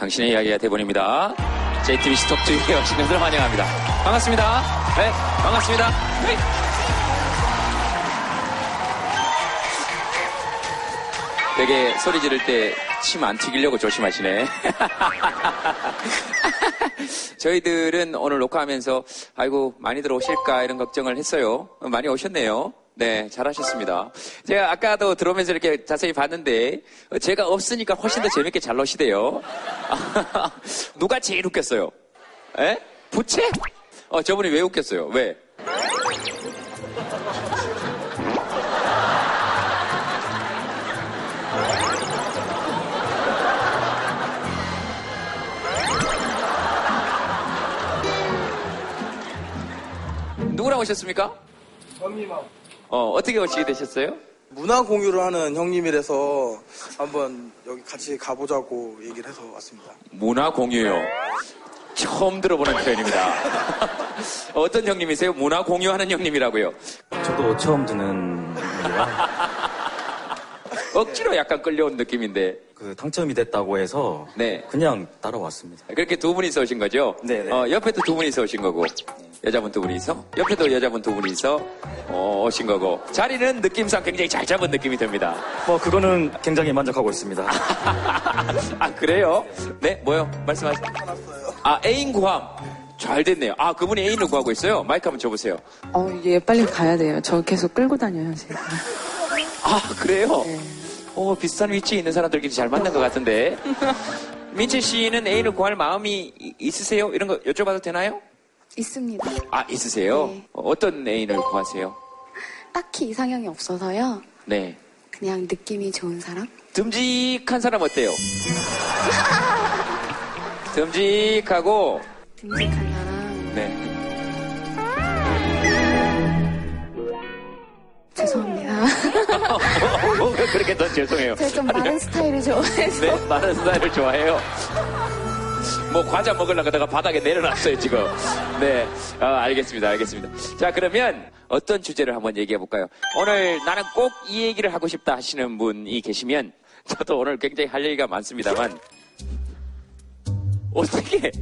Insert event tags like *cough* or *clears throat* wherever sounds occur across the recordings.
당신의 이야기가 대본입니다. JTBC 톡투에 오신 것을 환영합니다. 반갑습니다. 네, 반갑습니다. 네. 되게 소리 지를 때 침 안 튀기려고 조심하시네. *laughs* 저희들은 오늘 녹화하면서 아이고 많이들 오실까 이런 걱정을 했어요. 많이 오셨네요. 네, 잘하셨습니다. 제가 아까도 들어오면서 이렇게 자세히 봤는데 제가 없으니까 훨씬 더 재밌게 잘 노시대요. *laughs* 누가 제일 웃겼어요? 에? 부채? 어, 저분이 왜 웃겼어요? 왜? 누구랑 오셨습니까? 형님하고 어, 어떻게 오시게 되셨어요? 문화 공유를 하는 형님이라서 한번 여기 같이 가보자고 얘기를 해서 왔습니다. 문화 공유요. 처음 들어보는 표현입니다. *laughs* 어떤 형님이세요? 문화 공유하는 형님이라고요. 저도 처음 듣는 *laughs* 억지로 약간 끌려온 느낌인데. 그 당첨이 됐다고 해서 네. 그냥 따라왔습니다. 그렇게 두 분이서 오신 거죠? 네네. 어, 옆에도 두 분이서 오신 거고. 여자분 두 분이서. 옆에도 여자분 두 분이서 어, 오신 거고. 자리는 느낌상 굉장히 잘 잡은 느낌이 듭니다. 뭐 그거는 굉장히 만족하고 있습니다. *laughs* 아, 그래요? 네, 뭐요? 말씀하세요. 아, 애인 구함. 잘 됐네요. 아, 그분이 애인을 구하고 있어요? 마이크 한번 줘보세요. 어, 얘 빨리 가야 돼요. 저 계속 끌고 다녀요, 지금. 아, 그래요? 네. 어, 비슷한 위치에 있는 사람들끼리 잘 만난 것 같은데. *laughs* 민채 씨는 애인을 구할 마음이 이- 있으세요? 이런 거 여쭤봐도 되나요? 있습니다. 아, 있으세요? 네. 어, 어떤 애인을 구하세요? 딱히 이상형이 없어서요. 네. 그냥 느낌이 좋은 사람? 듬직한 사람 어때요? *laughs* 듬직하고, 듬직한 사람. 네. 죄송합니다. 뭐, 그렇게 더 죄송해요. 제가 좀 마른 스타일을 좋아해서. 네, 많은 스타일을 좋아해요. 뭐 과자 먹으려고 하다가 바닥에 내려놨어요 지금. 네, 아, 알겠습니다, 알겠습니다. 자 그러면 어떤 주제를 한번 얘기해 볼까요? 오늘 나는 꼭 이 얘기를 하고 싶다 하시는 분이 계시면 저도 오늘 굉장히 할 얘기가 많습니다만 어떻게?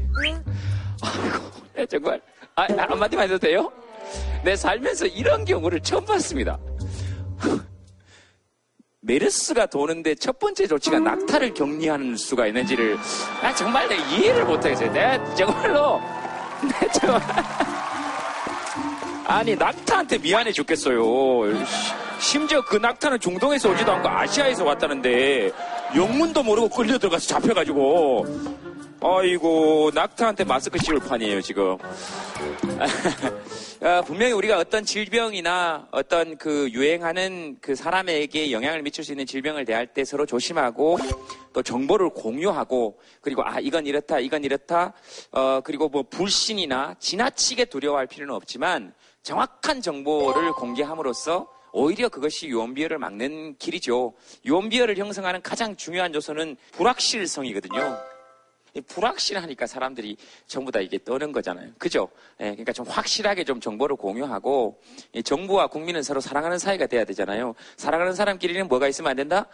아이고 네, 정말 아, 한마디만 해도 돼요? 내 살면서 이런 경우를 처음 봤습니다. *laughs* 메르스가 도는데 첫 번째 조치가 낙타를 격리하는 수가 있는지를 나 정말 내가 이해를 못하겠어요. 내가 정말로 *laughs* 내 정말 아니 낙타한테 미안해 죽겠어요. 시- 심지어 그 낙타는 중동에서 오지도 않고 아시아에서 왔다는데 영문도 모르고 끌려 들어가서 잡혀가지고 아이고 낙타한테 마스크 씌울 판이에요 지금. 어, *laughs* 분명히 우리가 어떤 질병이나 어떤 그 유행하는 그 사람에게 영향을 미칠 수 있는 질병을 대할 때 서로 조심하고 또 정보를 공유하고 그리고 아 이건 이렇다 이건 이렇다 어 그리고 뭐 불신이나 지나치게 두려워할 필요는 없지만 정확한 정보를 공개함으로써 오히려 그것이 유언비어를 막는 길이죠. 유언비어를 형성하는 가장 중요한 요소는 불확실성이거든요. 이 불확실하니까 사람들이 전부 다 이게 떠는 거잖아요. 그죠? 예, 그러니까 좀 확실하게 좀 정보를 공유하고 이 정부와 국민은 서로 사랑하는 사이가 돼야 되잖아요. 사랑하는 사람끼리는 뭐가 있으면 안 된다?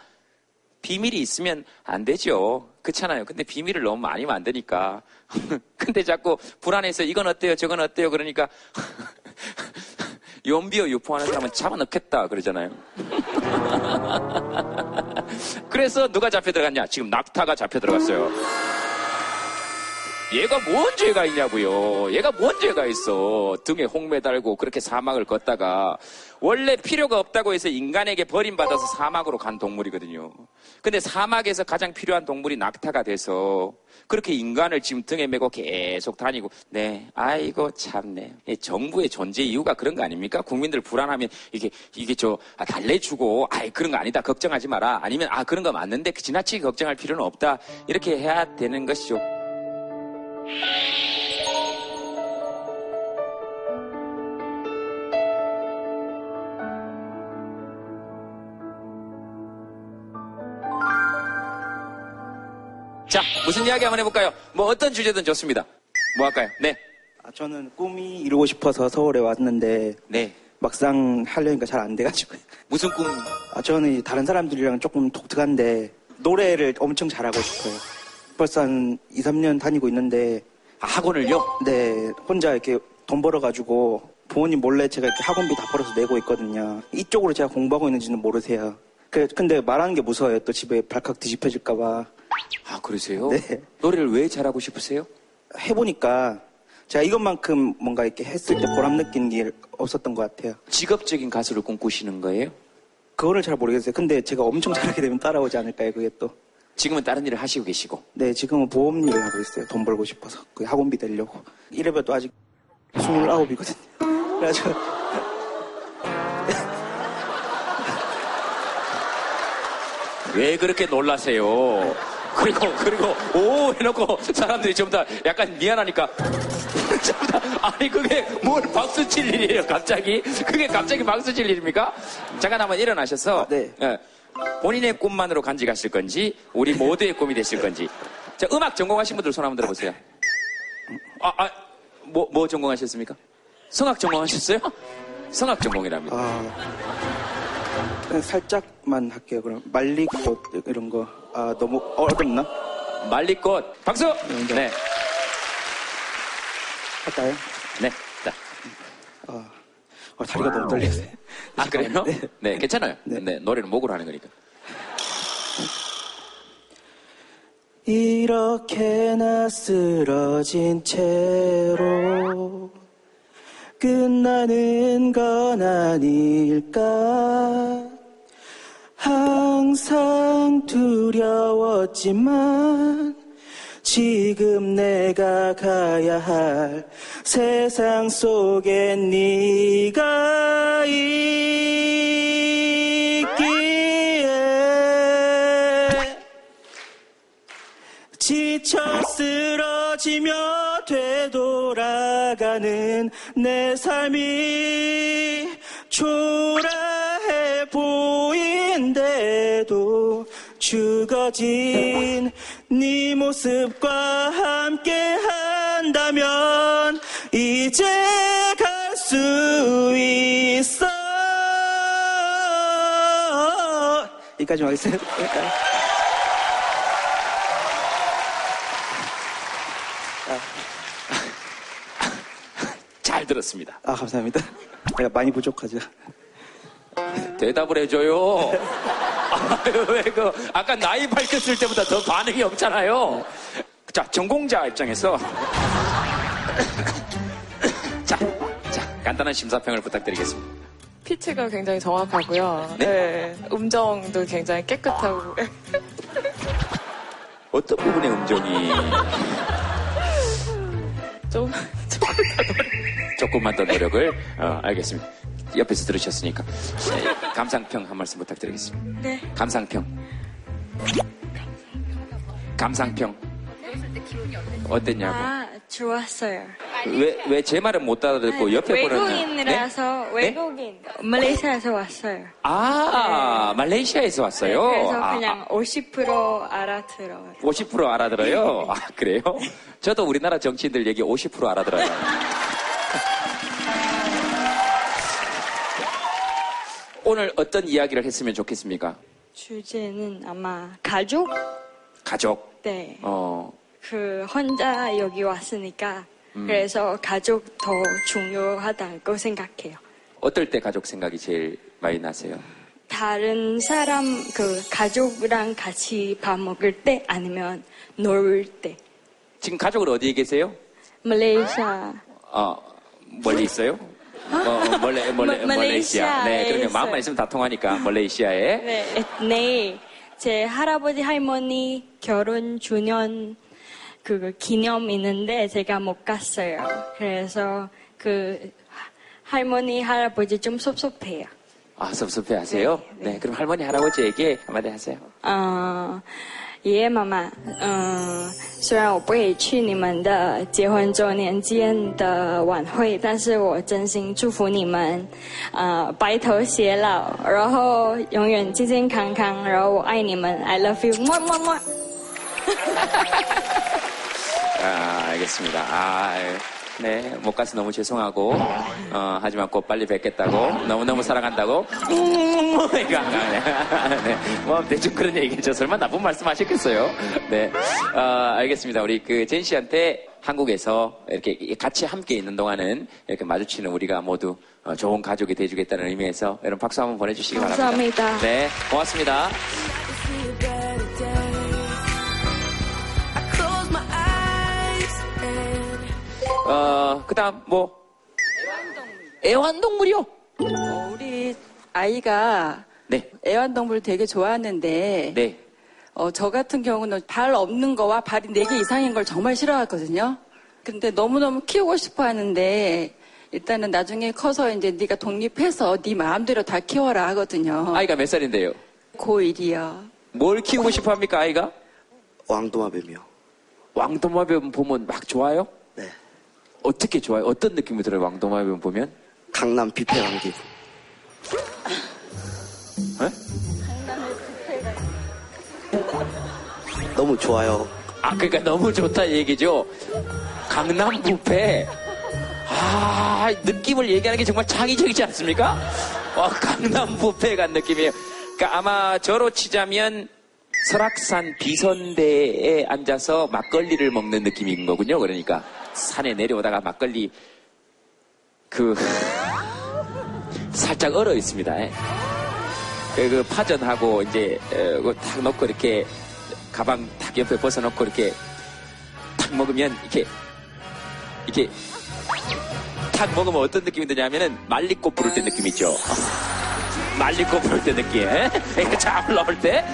비밀이 있으면 안 되죠. 그렇잖아요. 근데 비밀을 너무 많이 만드니까. *laughs* 근데 자꾸 불안해서 이건 어때요? 저건 어때요? 그러니까 *laughs* 연비어 유포하는 사람은 잡아넣겠다 그러잖아요. *laughs* 그래서 누가 잡혀 들어갔냐? 지금 낙타가 잡혀 들어갔어요. 얘가 뭔 죄가 있냐고요. 얘가 뭔 죄가 있어. 등에 홍매 달고 그렇게 사막을 걷다가 원래 필요가 없다고 해서 인간에게 버림받아서 사막으로 간 동물이거든요. 근데 사막에서 가장 필요한 동물이 낙타가 돼서 그렇게 인간을 지금 등에 메고 계속 다니고 네 아이고 참네 이 정부의 존재 이유가 그런 거 아닙니까 국민들 불안하면 이게 이게 저 아, 달래주고 아이 그런 거 아니다 걱정하지 마라 아니면 아 그런 거 맞는데 지나치게 걱정할 필요는 없다 이렇게 해야 되는 것이죠 자 무슨 이야기 한번 해볼까요 뭐 어떤 주제든 좋습니다 뭐 할까요 네 아, 저는 꿈이 이루고 싶어서 서울에 왔는데 네. 막상 하려니까 잘 안 돼가지고 무슨 꿈? 아, 저는 이 다른 사람들이랑 조금 독특한데 노래를 엄청 잘하고 싶어요. 벌써 한 2, 3년 다니고 있는데 아, 학원을요? 네, 혼자 이렇게 돈 벌어가지고 부모님 몰래 제가 이렇게 학원비 다 벌어서 내고 있거든요. 이쪽으로 제가 공부하고 있는지는 모르세요. 그, 근데 말하는 게 무서워요. 또 집에 발칵 뒤집혀질까봐. 아, 그러세요? 네. 노래를 왜 잘하고 싶으세요? 해보니까 제가 이것만큼 뭔가 이렇게 했을 때 보람 느끼는 게 없었던 것 같아요. 직업적인 가수를 꿈꾸시는 거예요? 그거를 잘 모르겠어요. 근데 제가 엄청 잘하게 되면 따라오지 않을까요, 그게 또. 지금은 다른 일을 하시고 계시고. 네, 지금은 보험 일을 하고 있어요. 돈 벌고 싶어서. 그 학원비 내려고. 이래봬도 아직 29이거든요. 그래가지고. *laughs* 왜 그렇게 놀라세요? 그리고, 그리고, 오! 해놓고 사람들이 전부 다 약간 미안하니까. *laughs* 전부 다, 아니, 그게 뭘 박수 칠 일이에요, 갑자기? 그게 갑자기 박수 칠 일입니까? 잠깐 한번 일어나셔서. 아, 네. 예, 본인의 꿈만으로 간직하실 건지, 우리 모두의 꿈이 되실 건지. 자, 음악 전공하신 분들 손 한번 들어보세요. 아, 아, 뭐, 뭐 전공하셨습니까? 성악 전공하셨어요? 성악 전공이랍니다. 아, 그냥 살짝만 할게요. 그럼 말리꽃 이런 거. 아, 너무 어렵나? 말리꽃. 박수! 네. 할까요? 네. 자. 아, 어, 다리가 너무 떨리네. 아, 그래요? 네. 네, 괜찮아요. 네. 네. 노래는 목으로 하는 거니까. 이렇게나 쓰러진 채로 끝나는 건 아닐까 항상 두려웠지만 지금 내가 가야 할 세상 속엔 네가 있기에 지쳐 쓰러지며 되돌아가는 내 삶이 초라해 보인데도 죽어진 네 모습과 함께 한다면 이제 갈 수 있어 여기까지 하겠습니다. 잘 들었습니다. 아, 감사합니다. 내가 많이 부족하죠. 대답을 해줘요. 아유, 왜 그, 아까 나이 밝혔을 때보다 더 반응이 없잖아요. 자, 전공자 입장에서. 자, 자, 간단한 심사평을 부탁드리겠습니다. 피치가 굉장히 정확하고요. 네? 네, 음정도 굉장히 깨끗하고. 어떤 부분의 음정이 좀, 좀 조금만 더 노력을, 어, 알겠습니다. 옆에서 들으셨으니까. 네, 감상평 한 말씀 부탁드리겠습니다. 네. 감상평. 감상평. 어땠냐고. 아, 좋았어요. 왜, 왜 제 말은 못 알아듣고 옆에 보는. 외국인이라서, 네? 외국인. 말레이시아에서 왔어요. 아, 말레이시아에서 왔어요? 네, 그래서 아, 그냥 50% 알아들어요. 50% 알아들어요? 아, 그래요? 저도 우리나라 정치인들 얘기 50% 알아들어요. *laughs* 오늘 어떤 이야기를 했으면 좋겠습니까? 주제는 아마 가족? 가족. 네. 어, 그 혼자 여기 왔으니까 음. 그래서 가족 더 중요하다고 생각해요. 어떨 때 가족 생각이 제일 많이 나세요? 다른 사람 그 가족이랑 같이 밥 먹을 때 아니면 놀 때. 지금 가족은 어디에 계세요? 말레이시아 어, 멀리 있어요? 어, 멀레, 멀레, 마- 말레이시아. 네, 그러면 마음만 있어요. 있으면 다 통하니까, 말레이시아에. 네, 내일 제 할아버지 할머니 결혼 주년 그 기념 있는데 제가 못 갔어요. 그래서 그 하- 할머니 할아버지 좀 섭섭해요. 아, 섭섭해 하세요? 네, 네, 네. 그럼 할머니, 할아버지에게 한마디 하세요. 嗯，爷爷妈妈，嗯，虽然我不可以去你们的结婚周年纪念的晚会，但是我真心祝福你们，呃，白头偕老，然后永远健健康康，然后我爱你们，I love you，么么么。 *laughs* 아, 알겠습니다. 아, 네, 못 가서 너무 죄송하고, 어, 하지만 곧 빨리 뵙겠다고, 너무너무 사랑한다고, 음, 이거 안 가네. *laughs* 네, 뭐, 대충 그런 얘기죠. 설마 나쁜 말씀 하셨겠어요? 네, 어, 알겠습니다. 우리 그 젠 씨한테 한국에서 이렇게 같이 함께 있는 동안은 이렇게 마주치는 우리가 모두 어, 좋은 가족이 돼주겠다는 의미에서 여러분 박수 한번 보내주시기 바랍니다. 감사합니다. 네, 고맙습니다. 어, 그 다음, 뭐. 애완동물이요? 어, 우리 아이가 네, 애완동물 되게 좋아하는데 네. 어, 저 같은 경우는 발 없는 거와 발이 네 개 이상인 걸 정말 싫어하거든요. 근데 너무너무 키우고 싶어 하는데 일단은 나중에 커서 이제 네가 독립해서 네 마음대로 다 키워라 하거든요. 아이가 몇 살인데요? 고1이요. 뭘 키우고 싶어 합니까, 아이가? 왕도마뱀이요. 왕도마뱀 보면 막 좋아요? 네. 어떻게 좋아요? 어떤 느낌이 들어요, 왕도마뱀 보면? 강남 뷔페 왕기. 에? 너무 좋아요. 아, 그러니까 너무 좋다 얘기죠. 강남 뷔페. 아, 느낌을 얘기하는 게 정말 창의적이지 않습니까? 와, 강남 뷔페 간 느낌이에요. 그러니까 아마 저로 치자면 설악산 비선대에 앉아서 막걸리를 먹는 느낌인 거군요. 그러니까 산에 내려오다가 막걸리 그 살짝 얼어 있습니다. 예. 그, 그 파전하고 이제 어, 탁 넣고 이렇게 가방 탁 옆에 벗어놓고 이렇게 탁 먹으면 이렇게 이렇게 탁 먹으면 어떤 느낌이 드냐면은 말리꽃 부를 때 느낌 있죠. 말리꽃 부를 때 느낌. 이렇게 쫙 올라올 때.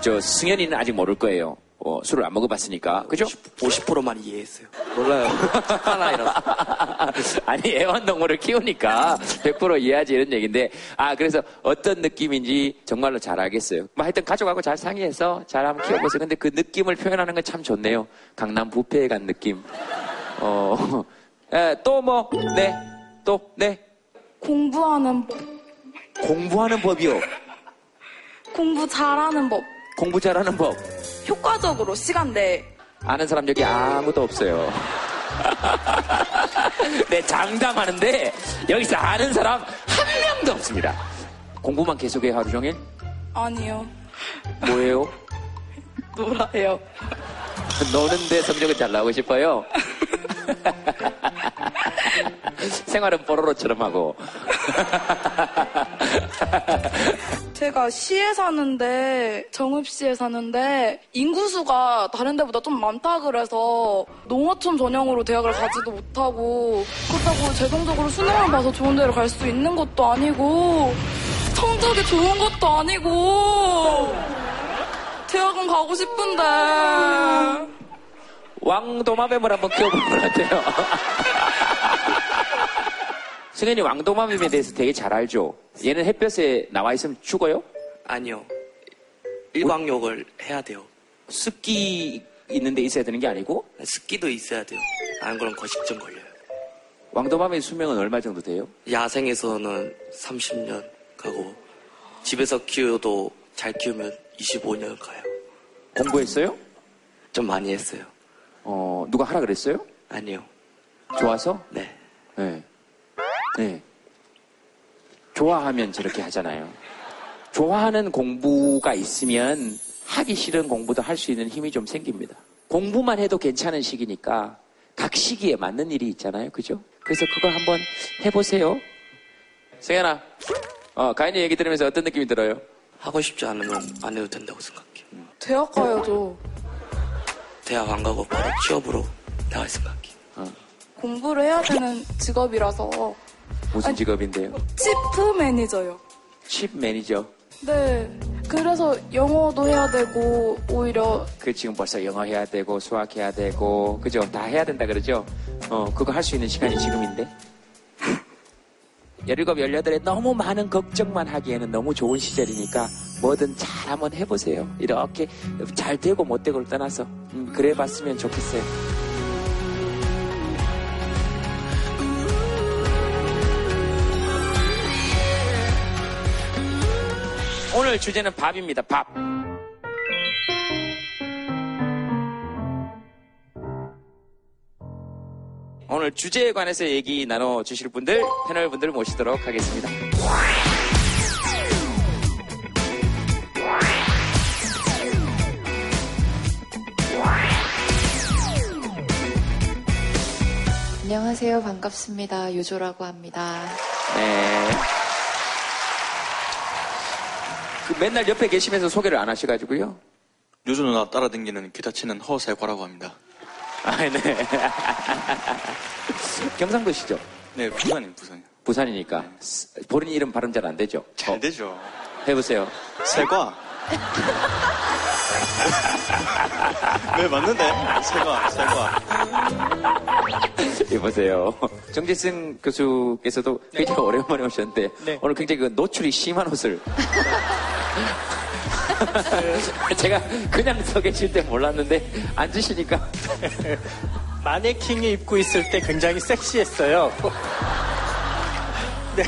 저 승현이는 아직 모를 거예요. 어, 술을 안 먹어봤으니까. 그죠? 50%만 이해했어요. 몰라요. *laughs* 하나 이런. *laughs* 아니, 애완동물을 키우니까 100% 이해하지 이런 얘기인데, 아, 그래서 어떤 느낌인지 정말로 잘 알겠어요. 뭐 하여튼 가족하고 잘 상의해서 잘 한번 키워보세요. 근데 그 느낌을 표현하는 건 참 좋네요. 강남 부페에 간 느낌. 어, *laughs* 에, 또 뭐, 네, 또, 네. 공부하는 법, 공부하는 법이요. 공부 잘하는 법, 공부 잘하는 법. 효과적으로 시간 내. 아는 사람 여기 아무도 없어요. *laughs* 네, 장담하는데 여기서 아는 사람 한 명도 없습니다. 공부만 계속해요, 하루 종일? 아니요, 뭐예요? *laughs* 놀아요. 노는데 성적은 잘 나오고 싶어요? *laughs* 생활은 뽀로로처럼 하고. *laughs* 제가 시에 사는데 정읍시에 사는데 인구수가 다른 데보다 좀 많다 그래서 농어촌 전형으로 대학을 가지도 못하고 그렇다고 재정적으로 수능을 봐서 좋은 데를 갈 수 있는 것도 아니고 성적이 좋은 것도 아니고 대학은 가고 싶은데 왕도마뱀을 한번 키워보는 것 같아요. *laughs* 승현이 왕도마뱀에 대해서 되게 잘 알죠? 얘는 햇볕에 나와 있으면 죽어요? 아니요. 일광욕을 해야 돼요. 습기 있는데 있어야 되는 게 아니고 습기도 있어야 돼요. 안 그러면 거식증 걸려요. 왕도마뱀의 수명은 얼마 정도 돼요? 야생에서는 30년 가고 집에서 키워도 잘 키우면 25년 가요. 공부했어요? 좀 많이 했어요. 어, 누가 하라 그랬어요? 아니요. 좋아서? 네. 네. 네. 좋아하면 저렇게 하잖아요. 좋아하는 공부가 있으면 하기 싫은 공부도 할 수 있는 힘이 좀 생깁니다. 공부만 해도 괜찮은 시기니까 각 시기에 맞는 일이 있잖아요. 그죠? 그래서 그거 한번 해보세요. 승현아, 어, 가인이 얘기 들으면서 어떤 느낌이 들어요? 하고 싶지 않으면 안 해도 된다고 생각해요. 대학 가야죠. 대학 안 가고 바로 취업으로 나갈 생각해요. 공부를 해야 되는 직업이라서 무슨 직업인데요? 치프 매니저요. 칩 매니저. 네. 그래서 영어도 해야 되고 오히려 그 지금 벌써 영어 해야 되고 수학 해야 되고 그죠? 다 해야 된다 그러죠? 어 그거 할 수 있는 시간이 지금인데. *laughs* 17, 18에 너무 많은 걱정만 하기에는 너무 좋은 시절이니까 뭐든 잘 한번 해보세요. 이렇게 잘 되고 못 되고를 떠나서 음, 그래 봤으면 좋겠어요. 오늘 주제는 밥입니다. 밥. 오늘 주제에 관해서 얘기 나눠 주실 분들, 패널 분들 모시도록 하겠습니다. 안녕하세요. 반갑습니다. 유조라고 합니다. 네. 그 맨날 옆에 계시면서 소개를 안 하셔가지고요. 요조 누나 따라다니는 기타 치는 허세과라고 합니다. 아, 네. *laughs* 경상도시죠? 네, 부산인 부산이요. 부산이니까. 스- 본인 이름 발음 잘 안 되죠? 잘 어, 되죠. 해보세요. 세과. *laughs* *laughs* 네, 맞는데. 세과, 세과. 해보세요. 정재승 교수께서도 굉장히 오랜만에 오셨는데, 네. 오늘 굉장히 그 노출이 심한 옷을. *laughs* 제가 그냥 서 계실 때 몰랐는데, 앉으시니까. *laughs* 마네킹이 입고 있을 때 굉장히 섹시했어요. 네,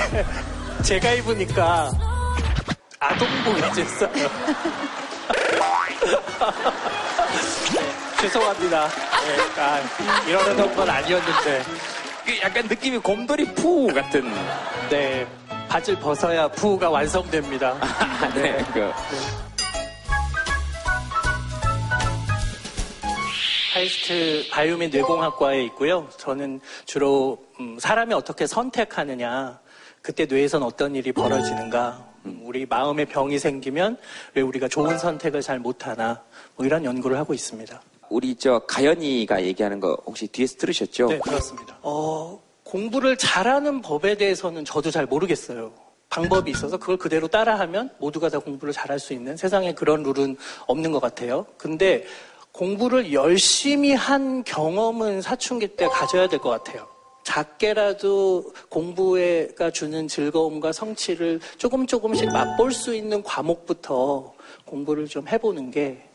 제가 입으니까 아동복이 됐어요. 네, 죄송합니다. 네, 아, 이러려던 건 아니었는데. 그 약간 느낌이 곰돌이 푸 같은. 네, 바지를 벗어야 푸가 완성됩니다. *laughs* 네, 그. 카이스트 바이오 및 뇌공학과에 있고요. 저는 주로 음, 사람이 어떻게 선택하느냐, 그때 뇌에선 어떤 일이 벌어지는가, 음, 우리 마음의 병이 생기면 왜 우리가 좋은 선택을 잘 못하나, 뭐 이런 연구를 하고 있습니다. 우리 저 가연이가 얘기하는 거 혹시 뒤에서 들으셨죠? 네, 그렇습니다. 어, 공부를 잘하는 법에 대해서는 저도 잘 모르겠어요. 방법이 있어서 그걸 그대로 따라하면 모두가 다 공부를 잘할 수 있는 세상에 그런 룰은 없는 것 같아요. 근데 공부를 열심히 한 경험은 사춘기 때 가져야 될 것 같아요. 작게라도 공부가 주는 즐거움과 성취를 조금 조금씩 맛볼 수 있는 과목부터 공부를 좀 해보는 게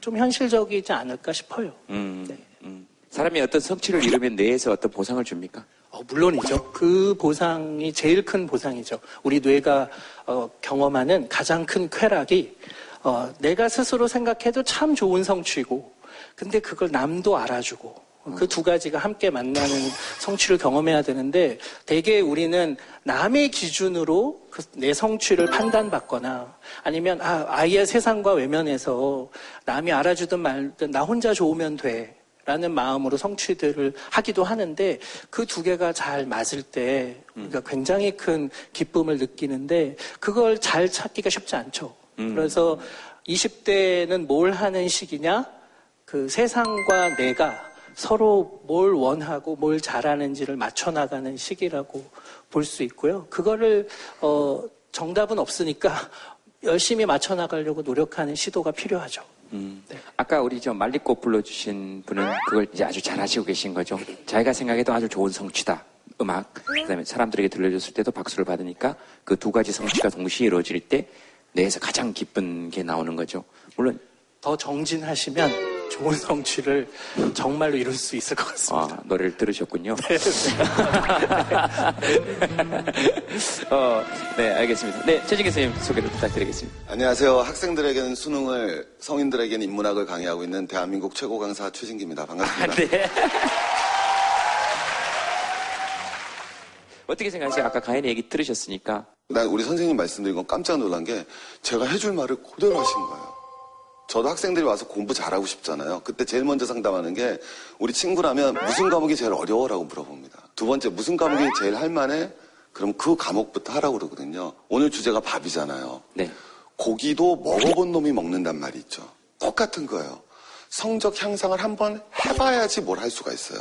좀 현실적이지 않을까 싶어요. 음, 음. 사람이 어떤 성취를 이루면 뇌에서 어떤 보상을 줍니까? 어, 물론이죠. 그 보상이 제일 큰 보상이죠. 우리 뇌가 어, 경험하는 가장 큰 쾌락이 어, 내가 스스로 생각해도 참 좋은 성취고, 근데 그걸 남도 알아주고, 그 두 가지가 함께 만나는 성취를 경험해야 되는데, 대개 우리는 남의 기준으로 그 내 성취를 판단받거나, 아니면 아, 아예 세상과 외면해서 남이 알아주든 말든 나 혼자 좋으면 돼. 라는 마음으로 성취들을 하기도 하는데 그 두 개가 잘 맞을 때 우리가 굉장히 큰 기쁨을 느끼는데 그걸 잘 찾기가 쉽지 않죠. 그래서 20대는 뭘 하는 시기냐? 그 세상과 내가 서로 뭘 원하고 뭘 잘하는지를 맞춰 나가는 시기라고 볼 수 있고요. 그거를 어 정답은 없으니까 *laughs* 열심히 맞춰 나가려고 노력하는 시도가 필요하죠. 음. 아까 우리 저 말리꽃 불러주신 분은 그걸 이제 아주 잘하시고 계신 거죠. 자기가 생각해도 아주 좋은 성취다. 음악. 그다음에 사람들에게 들려줬을 때도 박수를 받으니까 그 두 가지 성취가 동시에 이루어질 때 뇌에서 가장 기쁜 게 나오는 거죠. 물론 더 정진하시면 좋은 성취를 정말로 이룰 수 있을 것 같습니다. 아, 노래를 들으셨군요. *laughs* 어, 네, 알겠습니다. 네, 최진 교수님 소개를 부탁드리겠습니다. 안녕하세요. 학생들에게는 수능을, 성인들에게는 인문학을 강의하고 있는 대한민국 최고 강사 최진기입니다. 반갑습니다. 네. *laughs* 어떻게 생각하세요? 아까 가연이 얘기 들으셨으니까. 난 우리 선생님 말씀드린 건 깜짝 놀란 게 제가 해줄 말을 그대로 하신 거예요. 저도 학생들이 와서 공부 잘하고 싶잖아요. 그때 제일 먼저 상담하는 게 우리 친구라면 무슨 과목이 제일 어려워라고 물어봅니다. 두 번째 무슨 과목이 제일 할만해? 그럼 그 과목부터 하라고 그러거든요. 오늘 주제가 밥이잖아요. 네. 고기도 먹어본 놈이 먹는단 말이 있죠. 똑같은 거예요. 성적 향상을 한번 해봐야지 뭘 할 수가 있어요.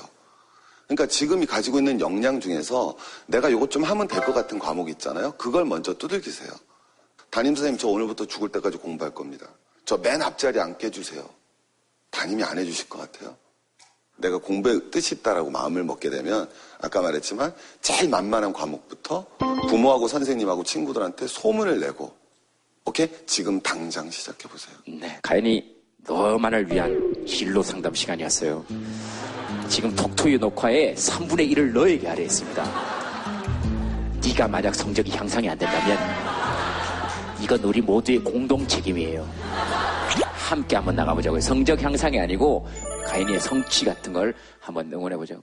그러니까 지금이 가지고 있는 역량 중에서 내가 이것 좀 하면 될 것 같은 과목 있잖아요. 그걸 먼저 두들기세요. 담임 선생님 저 오늘부터 죽을 때까지 공부할 겁니다. 저 맨 앞자리 앉게 해주세요. 담임이 안 해주실 것 같아요. 내가 공부에 뜻이 있다라고 마음을 먹게 되면 아까 말했지만 제일 만만한 과목부터 부모하고 선생님하고 친구들한테 소문을 내고 오케이? 지금 당장 시작해 보세요. 네, 가연이 너만을 위한 진로 상담 시간이었어요. 지금 톡투유 녹화에 3분의 1을 너에게 할애했습니다. 네가 만약 성적이 향상이 안 된다면 이건 우리 모두의 공동 책임이에요. 함께 한번 나가보자고요. 성적 향상이 아니고 가인이의 성취 같은 걸 한번 응원해보자고.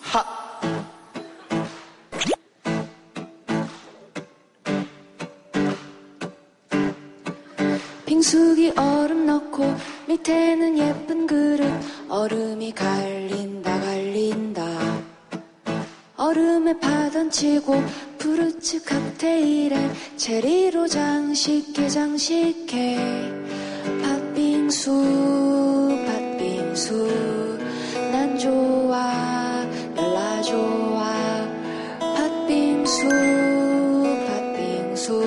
하. 빙수기 얼음 넣고 밑에는 예쁜 그릇 얼음이 갈 얼음에 파던치고 프루츠 칵테일에 체리로 장식해 장식해. 팥빙수 팥빙수. 난 좋아 열나 좋아. 팥빙수 팥빙수.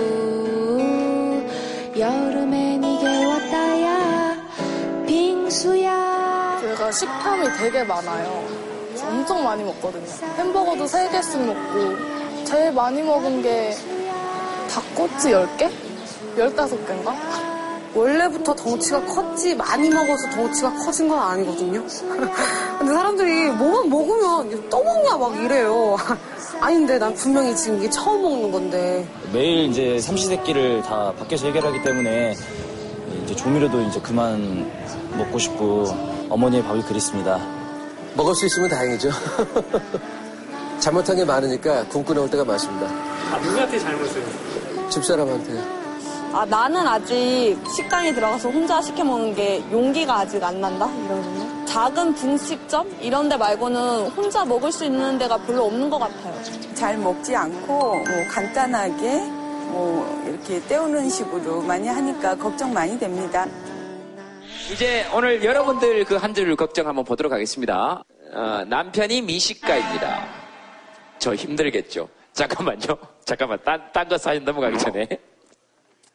여름엔 이게 왔다야. 빙수야. 제가 식탐이 되게 많아요. 엄청 많이 먹거든요. 햄버거도 3개씩 먹고 제일 많이 먹은 게 닭꼬치 10개? 15개인가? 원래부터 덩치가 컸지 많이 먹어서 덩치가 커진 건 아니거든요. *laughs* 근데 사람들이 뭐만 먹으면 또 먹냐 막 이래요. *laughs* 아닌데 난 분명히 지금 이게 처음 먹는 건데. 매일 이제 삼시세끼를 다 밖에서 해결하기 때문에 이제 조미료도 이제 그만 먹고 싶고 어머니의 밥이 그립습니다. 먹을 수 있으면 다행이죠. *laughs* 잘못한 게 많으니까 굶고 나올 때가 많습니다. 아, 누구한테 잘못을? 집사람한테. 아, 나는 아직 식당에 들어가서 혼자 시켜 먹는 게 용기가 아직 안 난다? 이런 거. 작은 분식점? 이런 데 말고는 혼자 먹을 수 있는 데가 별로 없는 것 같아요. 잘 먹지 않고 뭐 간단하게 뭐 이렇게 때우는 식으로 많이 하니까 걱정 많이 됩니다. 이제 오늘 여러분들 그 한 줄 걱정 한번 보도록 하겠습니다. 어, 남편이 미식가입니다. 저 힘들겠죠. 잠깐만요. *laughs* 잠깐만. 딴, 딴거 사연 넘어가기 전에.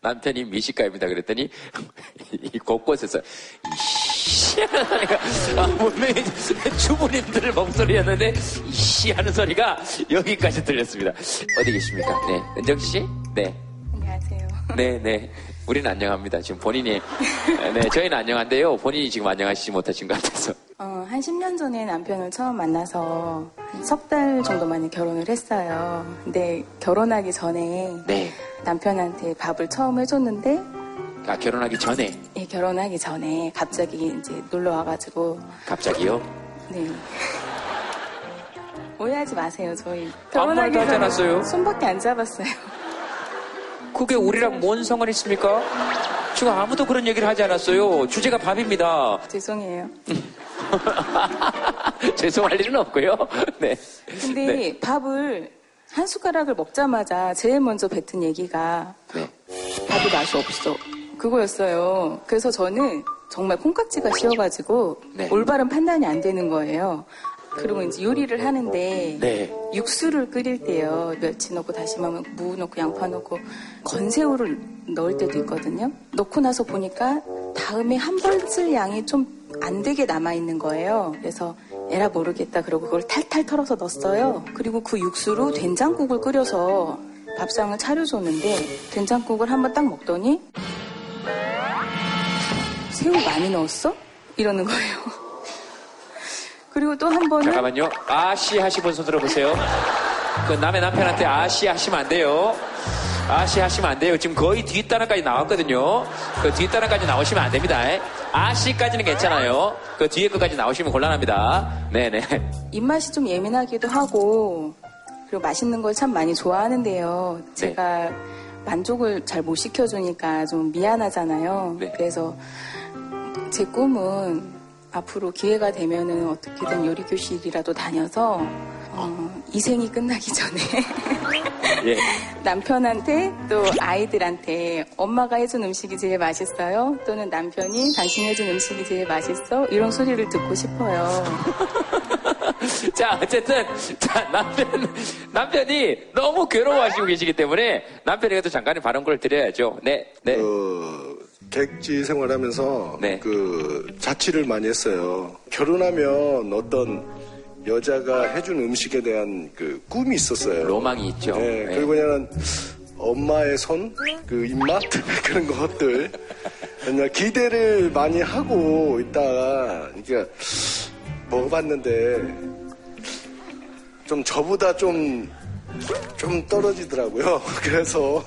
남편이 미식가입니다. 그랬더니, *laughs* 이 곳곳에서, 이씨 하는 소리가, 아, 분명히 주부님들 목소리였는데, 이씨 하는 소리가 여기까지 들렸습니다. 어디 계십니까? 네. 은정씨? 네. 안녕하세요. 네, 네. 우리는 안녕합니다. 지금 본인이, *laughs* 네, 저희는 안녕한데요. 본인이 지금 안녕하시지 못하신 것 같아서. 어, 한 10년 전에 남편을 처음 만나서 석달 정도 만에 결혼을 했어요. 근데 결혼하기 전에 네. 남편한테 밥을 처음 해줬는데 아, 결혼하기 전에. 예, 결혼하기 전에 갑자기 이제 놀러 와가지고 갑자기요? 네. *laughs* 오해하지 마세요. 저희 하지 않았어요. 손밖에 안 잡았어요. 그게 우리랑 뭔 상관 있습니까? 지금 아무도 그런 얘기를 하지 않았어요. 주제가 밥입니다. 죄송해요. *laughs* 죄송할 일은 없고요. *laughs* 네. 근데 네. 밥을 한 숟가락을 먹자마자 제일 먼저 뱉은 얘기가 네. 밥이 맛이 없어. 그거였어요. 그래서 저는 정말 콩깍지가 씌어가지고 네. 올바른 판단이 안 되는 거예요. 그리고 이제 요리를 하는데 네. 육수를 끓일 때요. 멸치 넣고 다시마 무 넣고 양파 넣고 건새우를 넣을 때도 있거든요. 넣고 나서 보니까 다음에 한 벌쓸 양이 좀 안 되게 남아 있는 거예요. 그래서 에라 모르겠다. 그러고 그걸 탈탈 털어서 넣었어요. 그리고 그 육수로 된장국을 끓여서 밥상을 차려줬는데 된장국을 한번 딱 먹더니 새우 많이 넣었어? 이러는 거예요. 그리고 또 한 번은 잠깐만요. 아씨 하시면 손 들어보세요. 그 남의 남편한테 아씨 하시면 안 돼요. 아씨 하시면 안 돼요. 지금 거의 뒷단어까지 나왔거든요. 그 뒷단어까지 나오시면 안 됩니다. 아씨까지는 괜찮아요. 그 뒤에 것까지 나오시면 곤란합니다. 네네. 입맛이 좀 예민하기도 하고 그리고 맛있는 걸 참 많이 좋아하는데요. 제가 만족을 잘 못 시켜주니까 좀 미안하잖아요. 그래서 제 꿈은 앞으로 기회가 되면은 어떻게든 요리 교실이라도 다녀서 어, 이생이 끝나기 전에 예. *laughs* 남편한테 또 아이들한테 엄마가 해준 음식이 제일 맛있어요. 또는 남편이 당신이 해준 음식이 제일 맛있어. 이런 소리를 듣고 싶어요. *laughs* 자, 어쨌든, 자, 남편, 남편이 너무 괴로워하시고 계시기 때문에 남편에게도 잠깐의 발언권을 드려야죠. 네, 네. 그 객지 생활하면서 그 자취를 많이 했어요. 결혼하면 어떤 여자가 해준 음식에 대한 그 꿈이 있었어요. 로망이 있죠. 네, 네. 그리고 그냥 엄마의 손, 그 입맛 *laughs* 그런 것들 그냥 기대를 많이 하고 있다가 그러니까 먹어봤는데 좀 저보다 좀좀 떨어지더라고요. *laughs* 그래서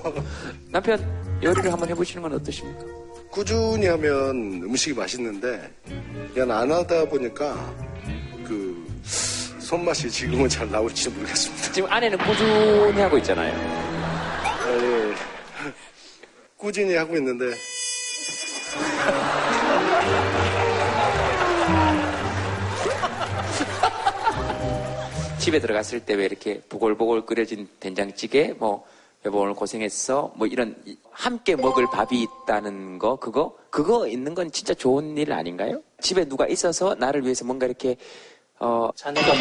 남편 요리를 한번 해보시는 건 어떠십니까? 꾸준히 하면 음식이 맛있는데 그냥 안 하다 보니까 그 손맛이 지금은 잘 나올지 모르겠습니다. 지금 아내는 꾸준히 하고 있잖아요. 아, 예. 꾸준히 하고 있는데. *laughs* 집에 들어갔을 때 왜 이렇게 보글보글 끓여진 된장찌개, 뭐 여보 오늘 고생했어. 뭐 이런 이- 함께 먹을 밥이 있다는 거, 그거, 그거 있는 건 진짜 좋은 일 아닌가요? 집에 누가 있어서 나를 위해서 뭔가 이렇게, 어. 자네가.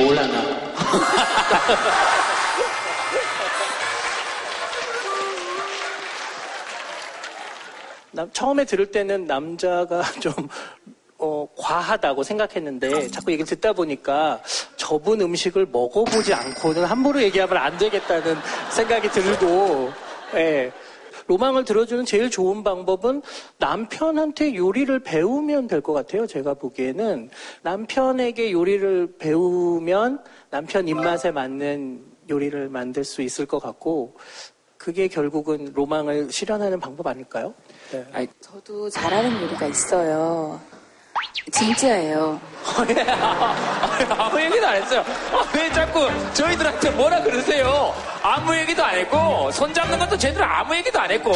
남- 처음에 들을 때는 남자가 좀 어, 과하다고 생각했는데 자꾸 얘기를 듣다 보니까 저분 음식을 먹어보지 않고는 함부로 얘기하면 안 되겠다는 생각이 들고 예. 로망을 들어주는 제일 좋은 방법은 남편한테 요리를 배우면 될 것 같아요. 제가 보기에는 남편에게 요리를 배우면 남편 입맛에 맞는 요리를 만들 수 있을 것 같고 그게 결국은 로망을 실현하는 방법 아닐까요? 네. 저도 잘하는 요리가 있어요. 진짜예요. 아무 얘기도 안 했어요. 아, 왜 자꾸 저희들한테 뭐라 그러세요? 아무 얘기도 안 했고, 손 잡는 것도 제대로 아무 얘기도 안 했고.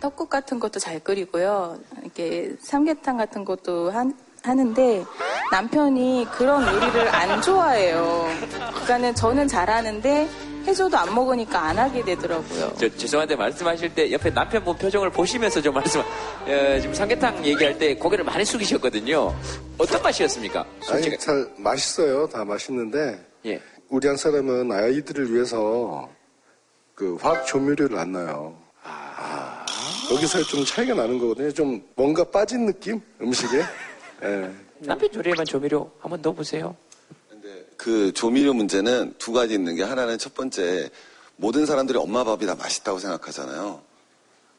떡국 같은 것도 잘 끓이고요. 이렇게 삼계탕 같은 것도 한- 하는데 남편이 그런 요리를 안 좋아해요. 그러니까는 저는 잘하는데 해줘도 안 먹으니까 안 하게 되더라고요. 저, 죄송한데 말씀하실 때 옆에 남편분 표정을 보시면서 좀 말씀, 어, 지금 삼계탕 얘기할 때 고개를 많이 숙이셨거든요. 어떤 맛이었습니까? 솔직히. 아니, 잘 맛있어요. 다 맛있는데. 예. 우리 한 사람은 아이들을 위해서 그 화학 조미료를 안 넣어요. 아. 여기서 좀 차이가 나는 거거든요. 좀 뭔가 빠진 느낌? 음식에? 예. 남편 조리에만 조미료 한번 넣어보세요. 그 조미료 문제는 두 가지 있는 게 하나는 첫 번째 모든 사람들이 엄마 밥이 다 맛있다고 생각하잖아요.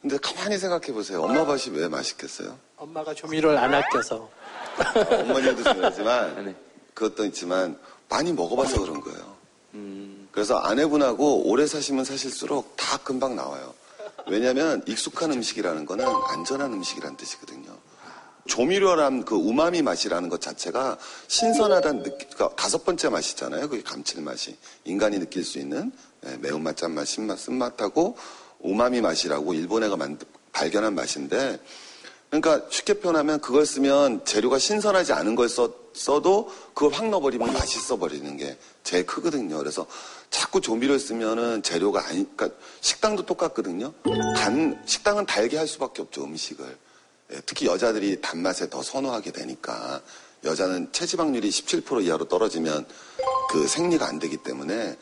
근데 가만히 생각해 보세요. 엄마 밥이 왜 맛있겠어요? 엄마가 조미료를 안 아껴서. *laughs* 어머니도 중요하지만 그것도 있지만 많이 먹어봐서 그런 거예요. 그래서 아내분하고 오래 사시면 사실수록 다 금방 나와요. 왜냐하면 익숙한 음식이라는 거는 안전한 음식이라는 뜻이거든요. 조미료란 그 우마미 맛이라는 것 자체가 신선하다는 느낌, 그러니까 다섯 번째 맛이잖아요. 그게 감칠맛이. 인간이 느낄 수 있는 예, 매운맛, 짠맛, 신맛, 쓴맛하고 우마미 맛이라고 일본애가 만 발견한 맛인데 그러니까 쉽게 표현하면 그걸 쓰면 재료가 신선하지 않은 걸 써, 써도 그걸 확 넣어버리면 맛있어 버리는 게 제일 크거든요. 그래서 자꾸 조미료를 쓰면은 재료가 아니, 그러니까 식당도 똑같거든요. 단, 식당은 달게 할 수밖에 없죠, 음식을. 예, 특히 여자들이 단맛에 더 선호하게 되니까 여자는 체지방률이 17% 이하로 떨어지면 그 생리가 안 되기 때문에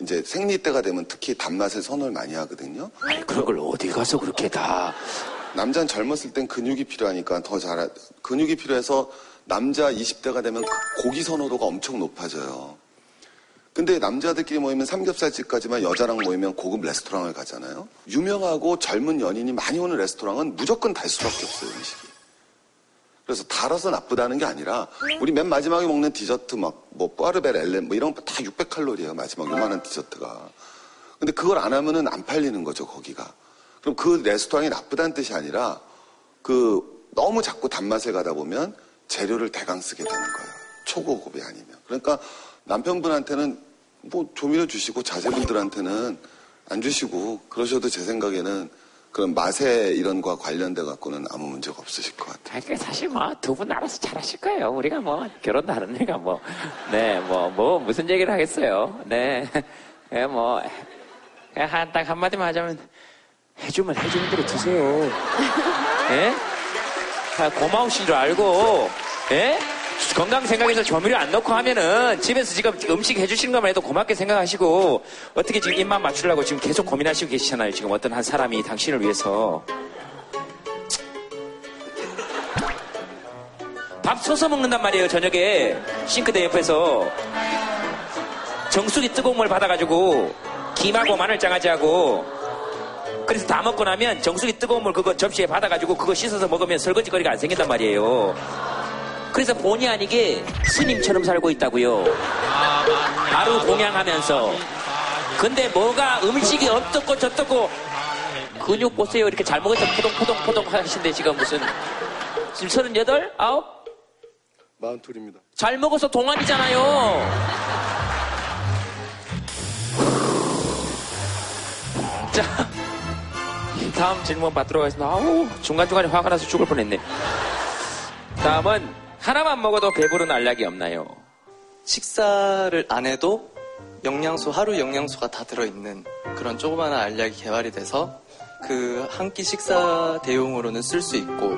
이제 생리 때가 되면 특히 단맛에 선호를 많이 하거든요. 그런 걸 어디 가서 그렇게 다. 남자는 젊었을 땐 근육이 필요하니까 더 잘, 근육이 필요해서 남자 20대가 되면 그 고기 선호도가 엄청 높아져요. 근데 남자들끼리 모이면 삼겹살집까지만 여자랑 모이면 고급 레스토랑을 가잖아요. 유명하고 젊은 연인이 많이 오는 레스토랑은 무조건 달 수밖에 없어요, 음식이. 그래서 달아서 나쁘다는 게 아니라 우리 맨 마지막에 먹는 디저트 막뭐 빠르벨 엘렌 뭐 이런 거 다 600칼로리예요, 마지막 요만한 디저트가. 근데 그걸 안 하면은 안 팔리는 거죠, 거기가. 그럼 그 레스토랑이 나쁘다는 뜻이 아니라 그 너무 자꾸 단맛을 가다 보면 재료를 대강 쓰게 되는 거예요. 초고급이 아니면. 그러니까 남편분한테는 뭐 조미료 주시고 자제분들한테는 안 주시고 그러셔도 제 생각에는 그런 맛에 이런 거와 관련돼 갖고는 아무 문제가 없으실 것 같아요. 아니, 그 사실 뭐 두 분 알아서 잘하실 거예요. 우리가 뭐 결혼도 하는 애가 뭐, 네, 뭐, 뭐 무슨 얘기를 하겠어요. 네, 예, 뭐, 그냥 한, 딱 한마디만 하자면 해주면 해주는 대로 드세요. 예? 다 고마우신 줄 알고, 예? 건강 생각해서 조미료 안 넣고 하면은 집에서 지금 음식 해주시는 것만 해도 고맙게 생각하시고 어떻게 지금 입맛 맞추려고 지금 계속 고민하시고 계시잖아요. 지금 어떤 한 사람이 당신을 위해서. 밥 서서 먹는단 말이에요, 저녁에. 싱크대 옆에서. 정수기 뜨거운 물 받아가지고, 김하고 마늘 장아찌하고, 그래서 다 먹고 나면 정수기 뜨거운 물 그거 접시에 받아가지고 그거 씻어서 먹으면 설거지 거리가 안 생긴단 말이에요. 그래서 본의 아니게 스님처럼 살고 있다고요. 하루 공양하면서. 근데 뭐가 음식이 어떻고 저떻고 근육 보세요. 이렇게 잘 먹었다 포동포동포동 하시는데 지금 무슨 지금 서른여덟? 아홉? 마흔둘입니다. 잘 먹어서 동안이잖아요. 자, 다음 질문 받도록 하겠습니다. 아우, 중간중간에 화가 나서 죽을 뻔했네. 다음은 하나만 먹어도 배부른 알약이 없나요? 식사를 안 해도 영양소, 하루 영양소가 다 들어있는 그런 조그마한 알약이 개발이 돼서 그 한 끼 식사 대용으로는 쓸 수 있고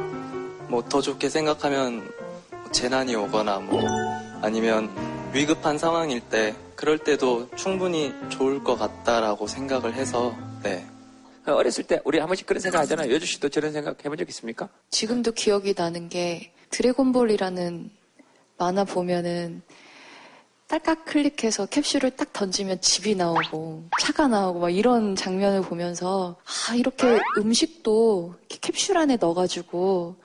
뭐 더 좋게 생각하면 뭐 재난이 오거나 뭐 아니면 위급한 상황일 때 그럴 때도 충분히 좋을 것 같다라고 생각을 해서 네. 어렸을 때 우리 한 번씩 그런 생각 하잖아요. 여주 씨도 저런 생각 해본 적 있습니까? 지금도 기억이 나는 게 드래곤볼이라는 만화 보면은 딸깍 클릭해서 캡슐을 딱 던지면 집이 나오고 차가 나오고 막 이런 장면을 보면서 아 이렇게 음식도 이렇게 캡슐 안에 넣어가지고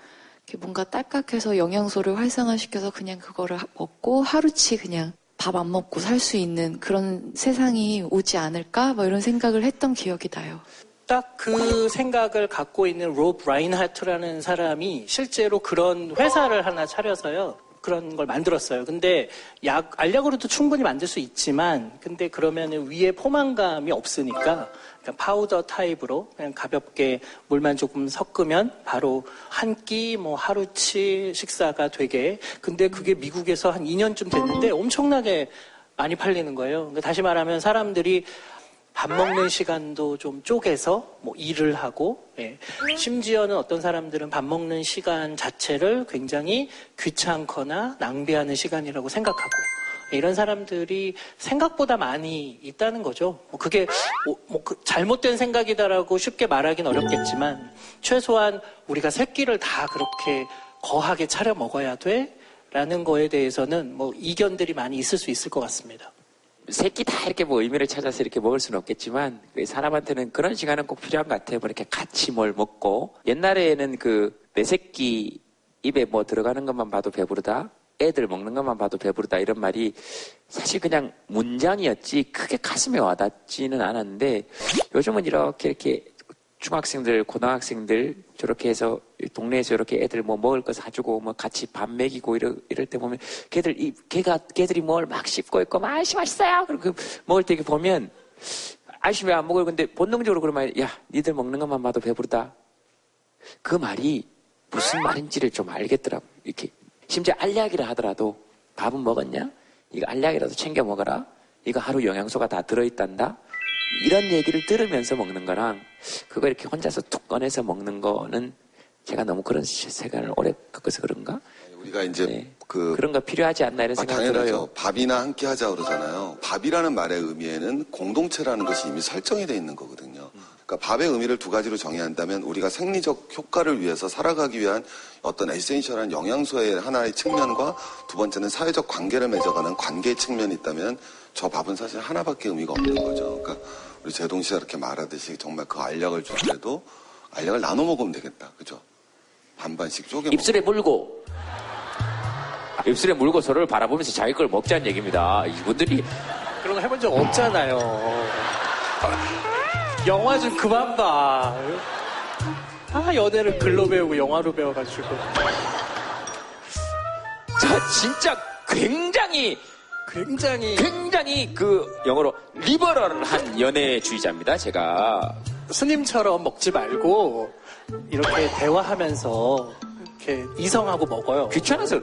이렇게 뭔가 딸깍해서 영양소를 활성화시켜서 그냥 그거를 하- 먹고 하루치 그냥 밥 안 먹고 살 수 있는 그런 세상이 오지 않을까 뭐 이런 생각을 했던 기억이 나요. 딱 그 생각을 갖고 있는 로브 라인하트라는 사람이 실제로 그런 회사를 하나 차려서요. 그런 걸 만들었어요. 근데 약, 알약으로도 충분히 만들 수 있지만, 근데 그러면 위에 포만감이 없으니까, 파우더 타입으로 그냥 가볍게 물만 조금 섞으면 바로 한 끼, 뭐 하루치 식사가 되게, 근데 그게 미국에서 한 2년쯤 됐는데 엄청나게 많이 팔리는 거예요. 다시 말하면 사람들이 밥 먹는 시간도 좀 쪼개서 뭐 일을 하고 예. 심지어는 어떤 사람들은 밥 먹는 시간 자체를 굉장히 귀찮거나 낭비하는 시간이라고 생각하고 예, 이런 사람들이 생각보다 많이 있다는 거죠. 뭐 그게 뭐, 뭐 그 잘못된 생각이다라고 쉽게 말하기는 어렵겠지만 최소한 우리가 새끼를 다 그렇게 거하게 차려 먹어야 돼? 라는 거에 대해서는 뭐 이견들이 많이 있을 수 있을 것 같습니다. 새끼 다 이렇게 뭐 의미를 찾아서 이렇게 먹을 수는 없겠지만 그 사람한테는 그런 시간은 꼭 필요한 것 같아요. 뭐 이렇게 같이 뭘 먹고 옛날에는 그 내 새끼 입에 뭐 들어가는 것만 봐도 배부르다. 애들 먹는 것만 봐도 배부르다 이런 말이 사실 그냥 문장이었지 크게 가슴에 와닿지는 않았는데 요즘은 이렇게 이렇게 중학생들, 고등학생들 저렇게 해서 동네에서 이렇게 애들 뭐 먹을 거 사주고 뭐 같이 밥 먹이고 이럴, 이럴 때 보면 걔들 이 걔가 걔들이 뭘 막 씹고 있고 막 아씨 맛있어요. 그리고 그 먹을 때 보면 아씨 왜 안 먹어요? 근데 본능적으로 그러면 야 니들 먹는 것만 봐도 배부르다. 그 말이 무슨 말인지를 좀 알겠더라고. 이렇게 심지어 알약이라 하더라도 밥은 먹었냐? 이거 알약이라도 챙겨 먹어라. 이거 하루 영양소가 다 들어있단다. 이런 얘기를 들으면서 먹는 거랑 그거 이렇게 혼자서 툭 꺼내서 먹는 거는 제가 너무 그런 생각을 오래 겪어서 그런가? 우리가 이제 그 그런 거 필요하지 않나 이런 아, 생각 당연하죠. 들어요. 밥이나 함께 하자 그러잖아요. 밥이라는 말의 의미에는 공동체라는 것이 이미 설정이 돼 있는 거거든요. 그러니까 밥의 의미를 두 가지로 정의야 한다면 우리가 생리적 효과를 위해서 살아가기 위한 어떤 에센셜한 영양소의 하나의 측면과 두 번째는 사회적 관계를 맺어가는 관계의 측면이 있다면 저 밥은 사실 하나밖에 의미가 없는 거죠. 그러니까 우리 제동 씨가 이렇게 말하듯이 정말 그 알약을 줄 때도 알약을 나눠 먹으면 되겠다. 그죠? 반반씩 쪼개 입술에 물고 입술에 물고 서로를 바라보면서 자기 걸 먹자는 얘기입니다. 이분들이 그런 거 해본 적 없잖아요. 영화 좀 그만 봐. 아, 연애를 글로 배우고 영화로 배워가지고. 저 진짜 굉장히 굉장히 굉장히 그 영어로 리버럴한 연애주의자입니다. 제가 스님처럼 먹지 말고 이렇게 대화하면서 이렇게 이성하고 먹어요. 귀찮아서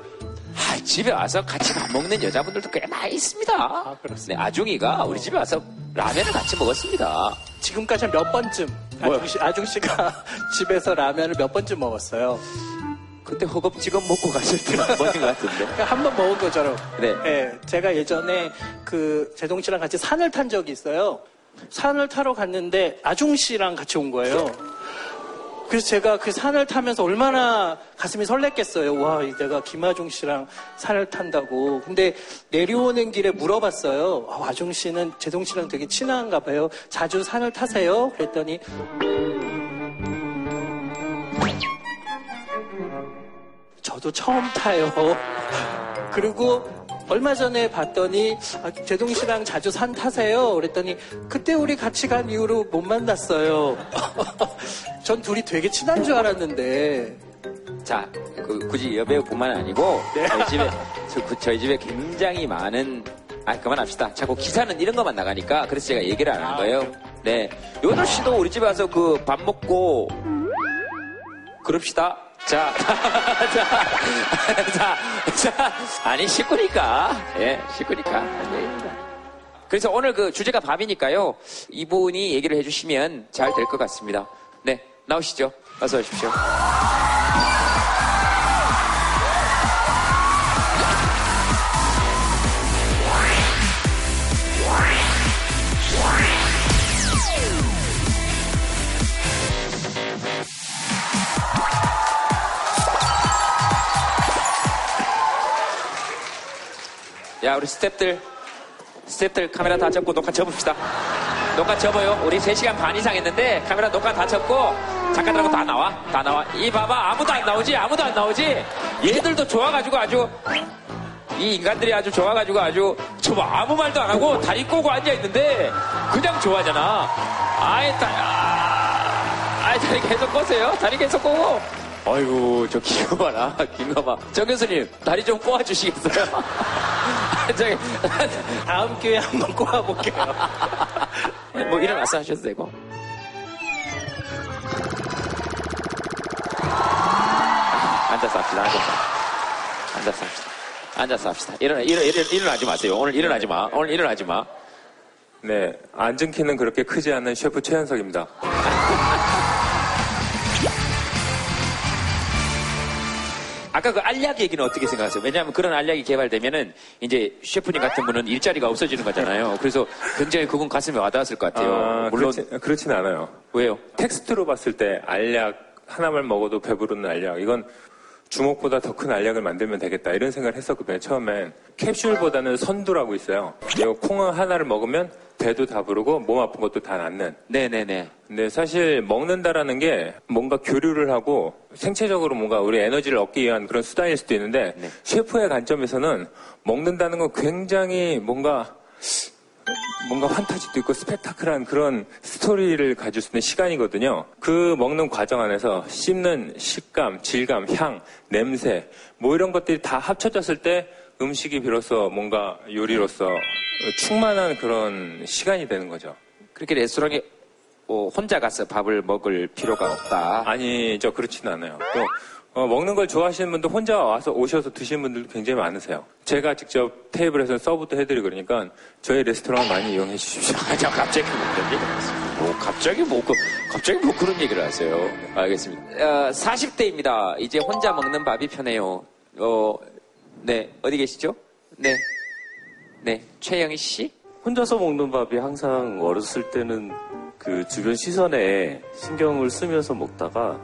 아, 집에 와서 같이 밥 먹는 여자분들도 꽤 많이 있습니다. 아, 그렇습니다. 네, 아중이가 우리 집에 와서 라면을 같이 먹었습니다. 지금까지 몇 번쯤 아중씨, 아중씨가 *laughs* 집에서 라면을 몇 번쯤 먹었어요. 그때 허겁지겁 먹고 가실 때한 번인 것 같은데. 한 번 먹은 거죠. 네. 예, 제가 예전에 그 제동 씨랑 같이 산을 탄 적이 있어요. 산을 타러 갔는데 아중 씨랑 같이 온 거예요. 그래서 제가 그 산을 타면서 얼마나 가슴이 설렜겠어요. 와, 내가 김아중 씨랑 산을 탄다고. 근데 내려오는 길에 물어봤어요. 아, 아중 씨는 제동 씨랑 되게 친한가 봐요. 자주 산을 타세요? 그랬더니 저도 처음 타요. *laughs* 그리고 얼마 전에 봤더니 아, 제동 씨랑 자주 산 타세요. 그랬더니 그때 우리 같이 간 이후로 못 만났어요. *laughs* 전 둘이 되게 친한 줄 알았는데 자, 그 굳이 여배우뿐만 아니고 네. 저희 집에 저, 그, 저희 집에 굉장히 많은 아 그만합시다. 자꾸 기사는 이런 것만 나가니까 그래서 제가 얘기를 안 한 거예요. 네, 요도 씨도 우리 집에 와서 그 밥 먹고 그럽시다. 자, *laughs* 자, *laughs* 자, 자, 아니 식구니까, 예, 식구니까. 그래서 오늘 그 주제가 밥이니까요. 이분이 얘기를 해주시면 잘 될 것 같습니다. 네, 나오시죠. 어서 오십시오. 야, 우리 스탭들, 스탭들 카메라 다 접고 녹화 접읍시다. 녹화 접어요. 우리 3시간 반 이상 했는데 카메라 녹화 다 접고 작가들하고 다 나와. 다 나와. 이 봐봐. 아무도 안 나오지? 아무도 안 나오지? 얘들도 좋아가지고 아주 이 인간들이 아주 좋아가지고 아주 저 아무 말도 안 하고 다리 꼬고 앉아있는데 그냥 좋아하잖아. 아이, 다, 아, 아이, 다리 계속 꼬세요. 다리 계속 꼬고. 아이고, 저 긴거 봐라. 긴거 봐. 정 교수님, 다리 좀 꼬아 주시겠어요? *laughs* 저기, *laughs* 다음 기회에 한번 꼬아 볼게요. *laughs* 뭐 일어나서 하셔도 되고. 앉아서 합시다, 앉아서. 앉아서 합시다. 앉아서 합시다. 일어나, 일어, 일어, 일어나지 마세요. 오늘 일어나지 마. 오늘 일어나지 마. 네, 앉은 키는 그렇게 크지 않은 셰프 최현석입니다. 아까 그 알약 얘기는 어떻게 생각하세요? 왜냐하면 그런 알약이 개발되면은 이제 셰프님 같은 분은 일자리가 없어지는 거잖아요. *laughs* 그래서 굉장히 그분 가슴에 와닿았을 것 같아요. 아, 물론 그렇지, 그렇진 않아요. 왜요? 텍스트로 봤을 때 알약 하나만 먹어도 배부르는 알약 이건 주먹보다 더 큰 알약을 만들면 되겠다 이런 생각을 했었거든요. 처음엔 캡슐보다는 선두라고 있어요. 이거 콩 하나를 먹으면 배도 다 부르고 몸 아픈 것도 다 낫는. 네네네. 근데 사실 먹는다라는 게 뭔가 교류를 하고 생체적으로 뭔가 우리 에너지를 얻기 위한 그런 수단일 수도 있는데 셰프의 관점에서는 먹는다는 건 굉장히 뭔가 뭔가 환타지도 있고 스펙타클한 그런 스토리를 가질 수 있는 시간이거든요. 그 먹는 과정 안에서 씹는 식감, 질감, 향, 냄새 뭐 이런 것들이 다 합쳐졌을 때 음식이 비로소 뭔가 요리로서 충만한 그런 시간이 되는 거죠. 그렇게 레스토랑에 어, 혼자 가서 밥을 먹을 필요가 없다. 아니죠. 그렇지는 않아요. 또 어, 먹는 걸 좋아하시는 분도 혼자 와서 오셔서 드시는 분들도 굉장히 많으세요. 제가 직접 테이블에서 서브도 해드리고 그러니까 저희 레스토랑 많이 이용해 주십시오. *laughs* 아, 저 갑자기 뭐 그런 얘기를 뭐 갑자기 뭐, 그, 갑자기 뭐 그런 얘기를 하세요. 알겠습니다. 어, 40대입니다. 이제 혼자 먹는 밥이 편해요. 어, 네, 어디 계시죠? 네. 네, 최영희 씨? 혼자서 먹는 밥이 항상 어렸을 때는 그 주변 시선에 신경을 쓰면서 먹다가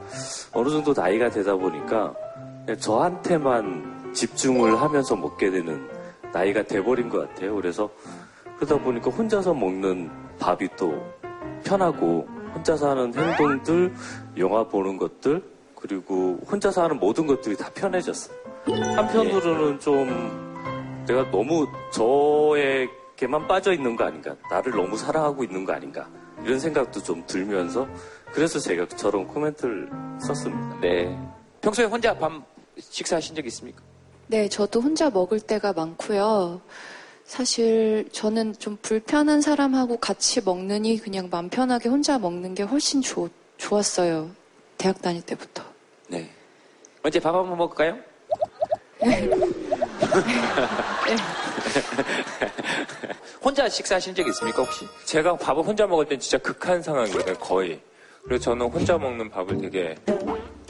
어느 정도 나이가 되다 보니까 저한테만 집중을 하면서 먹게 되는 나이가 돼버린 것 같아요. 그래서 그러다 보니까 혼자서 먹는 밥이 또 편하고 혼자서 하는 행동들, 영화 보는 것들, 그리고 혼자서 하는 모든 것들이 다 편해졌어요. 한편으로는 좀 내가 너무 저에게만 빠져 있는 거 아닌가, 나를 너무 사랑하고 있는 거 아닌가, 이런 생각도 좀 들면서 그래서 제가 저런 코멘트를 썼습니다. 네. 평소에 혼자 밥 식사하신 적 있습니까? 네, 저도 혼자 먹을 때가 많고요. 사실 저는 좀 불편한 사람하고 같이 먹느니 그냥 맘 편하게 혼자 먹는 게 훨씬 좋, 좋았어요. 대학 다닐 때부터. 네. 언제 밥 한번 먹을까요? *laughs* *laughs* 혼자 식사하신 적 있습니까, 혹시? 제가 밥을 혼자 먹을 땐 진짜 극한 상황이거든요, 거의. 그래서 저는 혼자 먹는 밥을 되게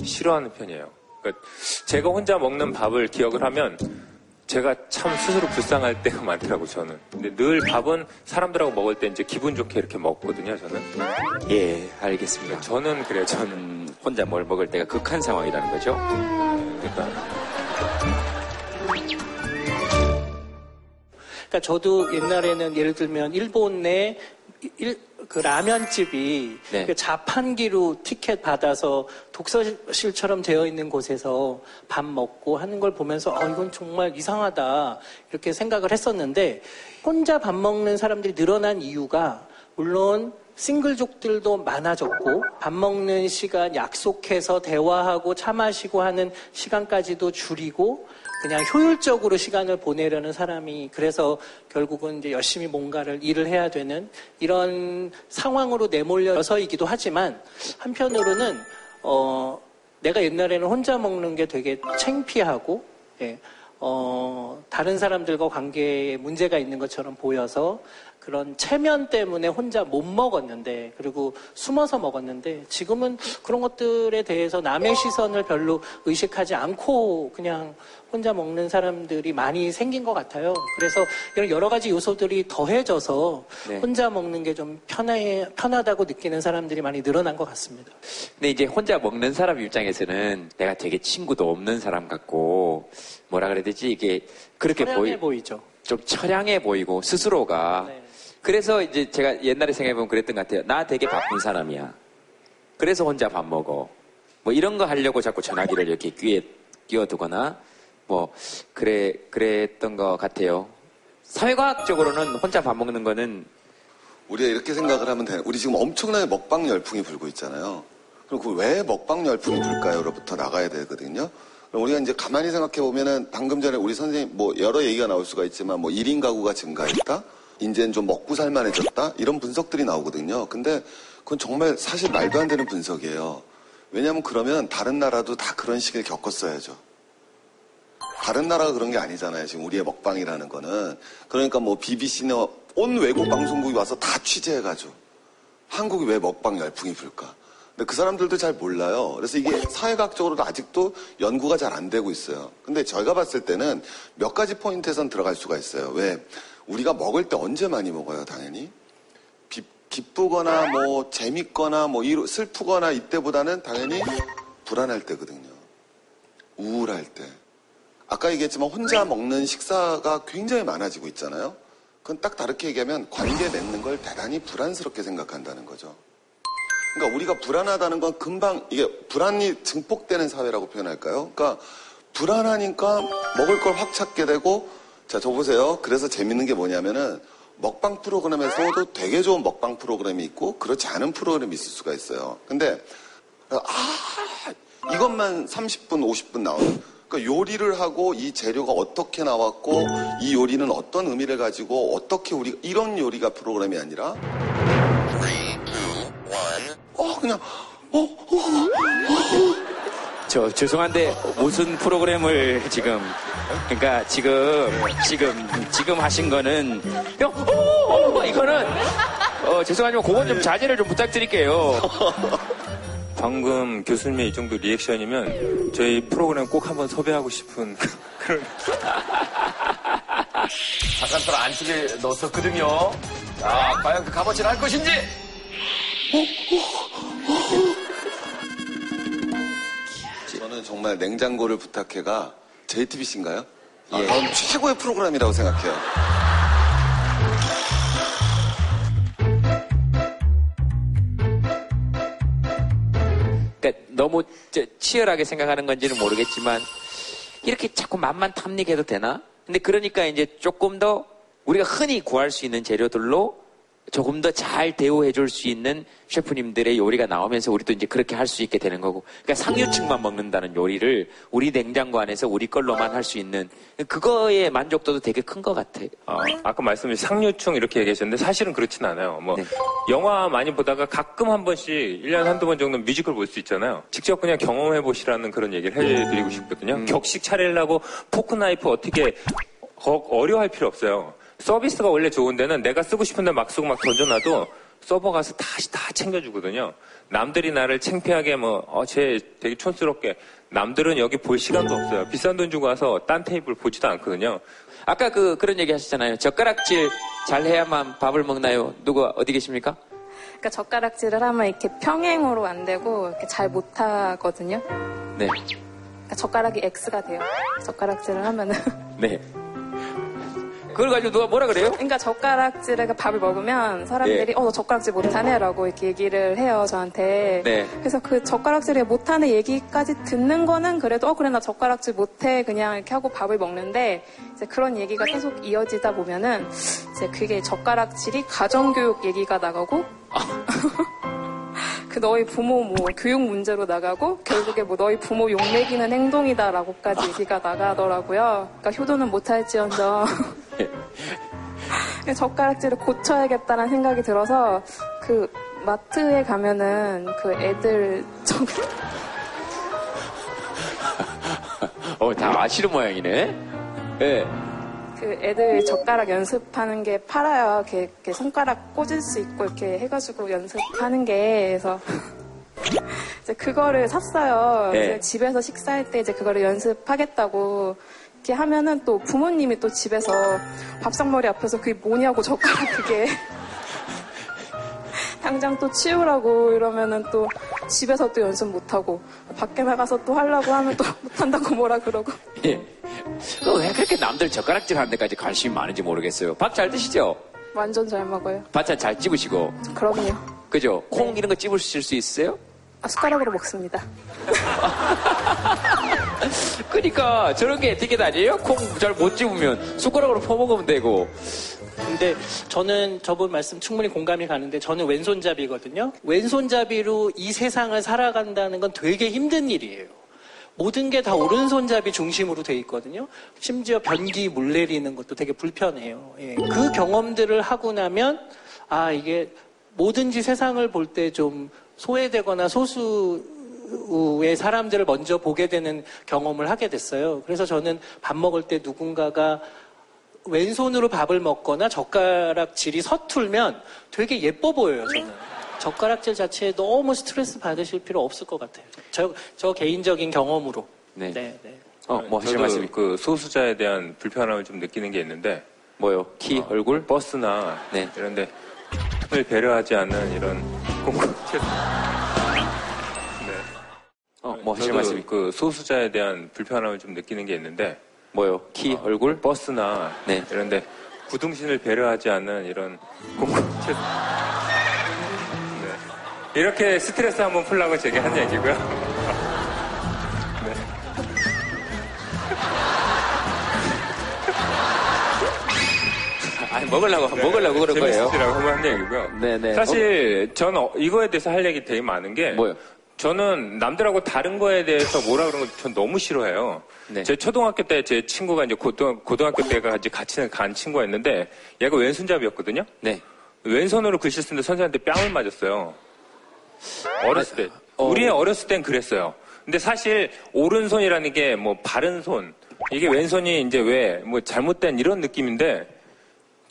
싫어하는 편이에요. 그러니까 제가 혼자 먹는 밥을 기억을 하면 제가 참 스스로 불쌍할 때가 *laughs* 많더라고 저는. 근데 늘 밥은 사람들하고 먹을 때 이제 기분 좋게 이렇게 먹거든요 저는. 예, 알겠습니다. 저는 그래요. 저는 혼자 뭘 먹을 때가 극한 상황이라는 거죠. 그러니까 그러니까 저도 옛날에는 예를 들면 일본 내 일, 그 라면집이 네. 그 자판기로 티켓 받아서 독서실처럼 되어 있는 곳에서 밥 먹고 하는 걸 보면서 어, 이건 정말 이상하다 이렇게 생각을 했었는데 혼자 밥 먹는 사람들이 늘어난 이유가 물론 싱글족들도 많아졌고 밥 먹는 시간 약속해서 대화하고 차 마시고 하는 시간까지도 줄이고 그냥 효율적으로 시간을 보내려는 사람이 그래서 결국은 이제 열심히 뭔가를 일을 해야 되는 이런 상황으로 내몰려서이기도 하지만 한편으로는 어 내가 옛날에는 혼자 먹는 게 되게 창피하고 예, 어, 다른 사람들과 관계에 문제가 있는 것처럼 보여서 그런 체면 때문에 혼자 못 먹었는데 그리고 숨어서 먹었는데 지금은 그런 것들에 대해서 남의 시선을 별로 의식하지 않고 그냥 혼자 먹는 사람들이 많이 생긴 것 같아요. 그래서 이런 여러 가지 요소들이 더해져서 네. 혼자 먹는 게 좀 편해, 편하다고 느끼는 사람들이 많이 늘어난 것 같습니다. 근데 이제 혼자 먹는 사람 입장에서는 내가 되게 친구도 없는 사람 같고 뭐라 그래야 되지 이게 그렇게 보이 보이죠. 좀 처량해 보이고 스스로가 그래서 이제 제가 옛날에 생각해보면 그랬던 것 같아요. 나 되게 바쁜 사람이야. 그래서 혼자 밥 먹어. 뭐 이런 거 하려고 자꾸 전화기를 이렇게 귀에 끼워두거나 뭐 그래 그랬던 것 같아요. 사회과학적으로는 혼자 밥 먹는 거는 우리가 이렇게 생각을 하면 돼. 우리 지금 엄청나게 먹방 열풍이 불고 있잖아요. 그럼 그 왜 먹방 열풍이 불까요?로부터 나가야 되거든요. 그럼 우리가 이제 가만히 생각해 보면은 방금 전에 우리 선생님 뭐 여러 얘기가 나올 수가 있지만 뭐 1인 가구가 증가했다? 이제는 좀 먹고 살만해졌다? 이런 분석들이 나오거든요. 근데 그건 정말 사실 말도 안 되는 분석이에요. 왜냐하면 그러면 다른 나라도 다 그런 시기를 겪었어야죠. 다른 나라가 그런 게 아니잖아요. 지금 우리의 먹방이라는 거는. 그러니까 뭐 BBC나 온 외국 방송국이 와서 다 취재해가지고 한국이 왜 먹방 열풍이 불까? 근데 그 사람들도 잘 몰라요. 그래서 이게 사회학적으로도 아직도 연구가 잘 안 되고 있어요. 근데 저희가 봤을 때는 몇 가지 포인트에선 들어갈 수가 있어요. 왜? 우리가 먹을 때 언제 많이 먹어요, 당연히? 기, 기쁘거나 뭐 재밌거나 뭐 이루- 슬프거나 이때보다는 당연히 불안할 때거든요. 우울할 때. 아까 얘기했지만 혼자 먹는 식사가 굉장히 많아지고 있잖아요. 그건 딱 다르게 얘기하면 관계 맺는 걸 대단히 불안스럽게 생각한다는 거죠. 그러니까 우리가 불안하다는 건 금방 이게 불안이 증폭되는 사회라고 표현할까요? 그러니까 불안하니까 먹을 걸 확 찾게 되고 자, 저 보세요. 그래서 재밌는 게 뭐냐면은 먹방 프로그램에서도 되게 좋은 먹방 프로그램이 있고 그렇지 않은 프로그램이 있을 수가 있어요. 근데 아 이것만 30분, 50분 나오는 그러니까 요리를 하고 이 재료가 어떻게 나왔고 이 요리는 어떤 의미를 가지고 어떻게 우리 이런 요리가 프로그램이 아니라 어 그냥 어, 어, 어. 저 죄송한데 무슨 프로그램을 지금 그러니까 지금 지금 지금 하신 거는 야, 어, 어, 이거는 어, 죄송하지만 그건 좀 자제를 좀 부탁드릴게요. *laughs* 방금 교수님의 이 정도 리액션이면 저희 프로그램 꼭 한번 섭외하고 싶은 *laughs* 그런. *laughs* 잠깐 또 안쪽에 넣었었거든요. 자, 과연 그 값어치를 할 것인지. 정말 냉장고를 부탁해가 JTBC인가요? 아, 예. 저는 최고의 프로그램이라고 생각해요. 그러니까 너무 저- 치열하게 생각하는 건지는 모르겠지만 이렇게 자꾸 맛만 탐닉해도 되나? 근데 그러니까 이제 조금 더 우리가 흔히 구할 수 있는 재료들로 조금 더 잘 대우해 줄 수 있는 셰프님들의 요리가 나오면서 우리도 이제 그렇게 할 수 있게 되는 거고. 그러니까 상류층만 먹는다는 요리를 우리 냉장고 안에서 우리 걸로만 할 수 있는 그거의 만족도도 되게 큰 것 같아요. 어, 아까 말씀하신 상류층 이렇게 얘기하셨는데 사실은 그렇진 않아요. 뭐 영화 많이 보다가 가끔 한 번씩 1년에 한두 번 정도 뮤지컬 볼 수 있잖아요. 직접 그냥 경험해 보시라는 그런 얘기를 해 드리고 싶거든요. 격식 차리려고 포크 나이프 어떻게 거- 어려워할 필요 없어요. 서비스가 원래 좋은 데는 내가 쓰고 싶은데 막 쓰고 막 던져놔도 서버 가서 다시 다 챙겨주거든요. 남들이 나를 창피하게 뭐, 어, 쟤 되게 촌스럽게. 남들은 여기 볼 시간도 없어요. 비싼 돈 주고 와서 딴 테이블 보지도 않거든요. 아까 그 그런 얘기 하셨잖아요. 젓가락질 잘 해야만 밥을 먹나요? 누가 어디 계십니까? 그러니까 젓가락질을 하면 이렇게 평행으로 안 되고 이렇게 잘 못하거든요. 네. 그러니까 젓가락이 X가 돼요. 젓가락질을 하면은. 네. 그걸 가지고 누가 뭐라 그래요? 그러니까 젓가락질에 밥을 먹으면 사람들이 예. 어너 젓가락질 못하네라고 이렇게 얘기를 해요 저한테. 네. 그래서 그 젓가락질에 못하는 얘기까지 듣는 거는 그래도 어 그래 나 젓가락질 못해 그냥 이렇게 하고 밥을 먹는데 이제 그런 얘기가 계속 이어지다 보면은 이제 그게 젓가락질이 가정교육 얘기가 나가고 *laughs* 그 너희 부모 뭐 교육 문제로 나가고 결국에 뭐 너희 부모 욕먹이는 행동이다라고까지 얘기가 나가더라고요. 그러니까 효도는 못할지언정 *laughs* 젓가락질을 고쳐야겠다는 생각이 들어서 그 마트에 가면은 그 애들 저 *laughs* 어, 다 아시는 모양이네. 예. 그 애들 젓가락 연습하는 게 팔아요. 이렇게, 이렇게 손가락 꽂을 수 있고 이렇게 해가지고 연습하는 게 그래서 *laughs* 이제 그거를 샀어요. 네. 집에서 식사할 때 이제 그거를 연습하겠다고 이렇게 하면은 또 부모님이 또 집에서 밥상머리 앞에서 그게 뭐냐고 *laughs* 젓가락 그게 당장 또 치우라고 이러면은 또 집에서 또 연습 못하고 밖에 나가서 또 하려고 하면 또 *laughs* 못한다고 뭐라 그러고 예. 그왜 그렇게 남들 젓가락질 하는 데까지 관심이 많은지 모르겠어요. 밥 잘 드시죠? 완전 잘 먹어요. 반찬 잘 찝으시고. 그럼요. 그죠? 콩 이런 거 찝으실 수 있어요? 아, 숟가락으로 먹습니다. *laughs* 그러니까 저런 게 에티켓 아니에요? 콩 잘 못 찝으면 숟가락으로 퍼먹으면 되고. 근데 저는 저분 말씀 충분히 공감이 가는데 저는 왼손잡이거든요. 왼손잡이로 이 세상을 살아간다는 건 되게 힘든 일이에요. 모든 게 다 오른손잡이 중심으로 돼 있거든요. 심지어 변기 물 내리는 것도 되게 불편해요. 예. 그 경험들을 하고 나면 아 이게 뭐든지 세상을 볼 때 좀 소외되거나 소수의 사람들을 먼저 보게 되는 경험을 하게 됐어요. 그래서 저는 밥 먹을 때 누군가가 왼손으로 밥을 먹거나 젓가락질이 서툴면 되게 예뻐 보여요, 저는. 젓가락질 자체에 너무 스트레스 받으실 필요 없을 것 같아요. 저, 저 개인적인 경험으로. 네. 네, 네. 어, 뭐 하실 말씀이? 그 소수자에 대한 불편함을 좀 느끼는 게 있는데 뭐요? 키, 얼굴? 버스나 네. 이런데 을 배려하지 않는 이런 공공체 어, 뭐 하실 말씀이? 그 소수자에 대한 불편함을 좀 느끼는 게 있는데 뭐요? 키, 얼굴? 버스나 네. 이런데 구둥신을 배려하지 않는 이런 공공체 *laughs* 네. 이렇게 스트레스 한번 풀라고 제게 한 얘기고요. *laughs* 네. *laughs* 아니, 먹으려고, 먹으려고 그런 거예요. 재밌으시라고 한번 한 얘기고요. 네네. 사실 저는 어- 이거에 대해서 할 얘기 되게 많은 게 뭐요? 저는 남들하고 다른 거에 대해서 뭐라 그러는 거전 너무 싫어해요. 네. 제 초등학교 때 제 친구가 이제 고등, 고등학교 때가 같이 같이 간 친구가 있는데 얘가 왼손잡이였거든요. 네. 왼손으로 글씨 쓰는데 선생님한테 뺨을 맞았어요. 어렸을 때. 어. 우리 어렸을 땐 그랬어요. 근데 사실 오른손이라는 게 뭐 바른 손 이게 왼손이 이제 왜 뭐 잘못된 이런 느낌인데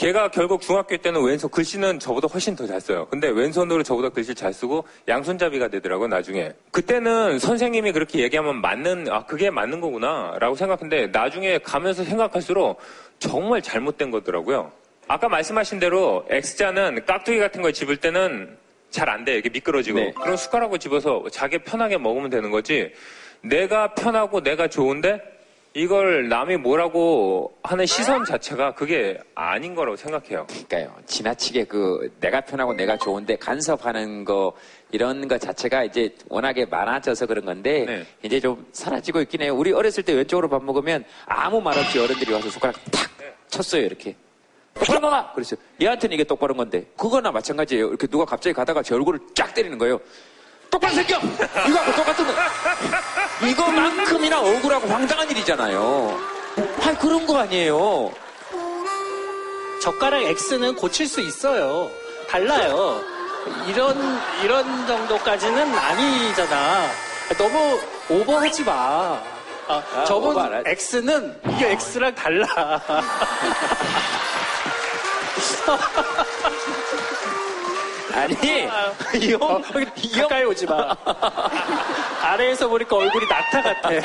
걔가 결국 중학교 때는 왼손 글씨는 저보다 훨씬 더 잘 써요. 근데 왼손으로 저보다 글씨 잘 쓰고 양손잡이가 되더라고 나중에. 그때는 선생님이 그렇게 얘기하면 맞는 아 그게 맞는 거구나라고 생각했는데 나중에 가면서 생각할수록 정말 잘못된 거더라고요. 아까 말씀하신 대로 X자는 깍두기 같은 걸 집을 때는 잘 안 돼. 이게 미끄러지고. 네. 그럼 숟가락을 집어서 자기 편하게 먹으면 되는 거지. 내가 편하고 내가 좋은데 이걸 남이 뭐라고 하는 시선 자체가 그게 아닌 거라고 생각해요. 그러니까요. 지나치게 그 내가 편하고 내가 좋은데 간섭하는 거 이런 거 자체가 이제 워낙에 많아져서 그런 건데 네. 이제 좀 사라지고 있긴 해요. 우리 어렸을 때 왼쪽으로 밥 먹으면 아무 말 없이 어른들이 와서 손가락 탁 쳤어요 이렇게. 놔! 그랬어요. 얘한테는 이게 똑바른 건데 그거나 마찬가지예요. 이렇게 누가 갑자기 가다가 제 얼굴을 쫙 때리는 거예요. 똑바로 새겨! 이거하고 똑같은 거. 이거만큼이나 억울하고 황당한 일이잖아요. 아니 그런 거 아니에요. 젓가락 X는 고칠 수 있어요. 달라요. 이런, 이런 정도까지는 아니잖아. 너무 오버하지 마. 아, 아, 저분 오버 X는 이게 X랑 달라. *laughs* 아니, *laughs* 이 형, 어, 가까이 오지 마. 아래에서 보니까 얼굴이 낙타 같아. *laughs*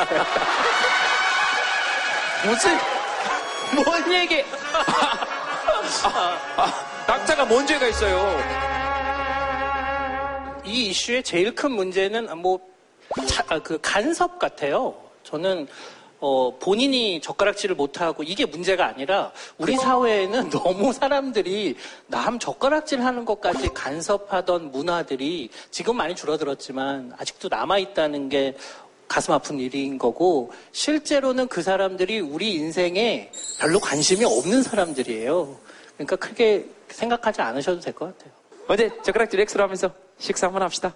무슨, 뭔 얘기. *laughs* 낙타가 뭔 죄가 있어요? 이 이슈의 제일 큰 문제는 뭐, 차- 아, 그 간섭 같아요. 저는 어, 본인이 젓가락질을 못하고 이게 문제가 아니라 우리 사회에는 *laughs* 너무 사람들이 남 젓가락질 하는 것까지 간섭하던 문화들이 지금 많이 줄어들었지만 아직도 남아있다는 게 가슴 아픈 일인 거고 실제로는 그 사람들이 우리 인생에 별로 관심이 없는 사람들이에요. 그러니까 크게 생각하지 않으셔도 될 것 같아요. 어제 젓가락질 X로 하면서 식사 한번 합시다.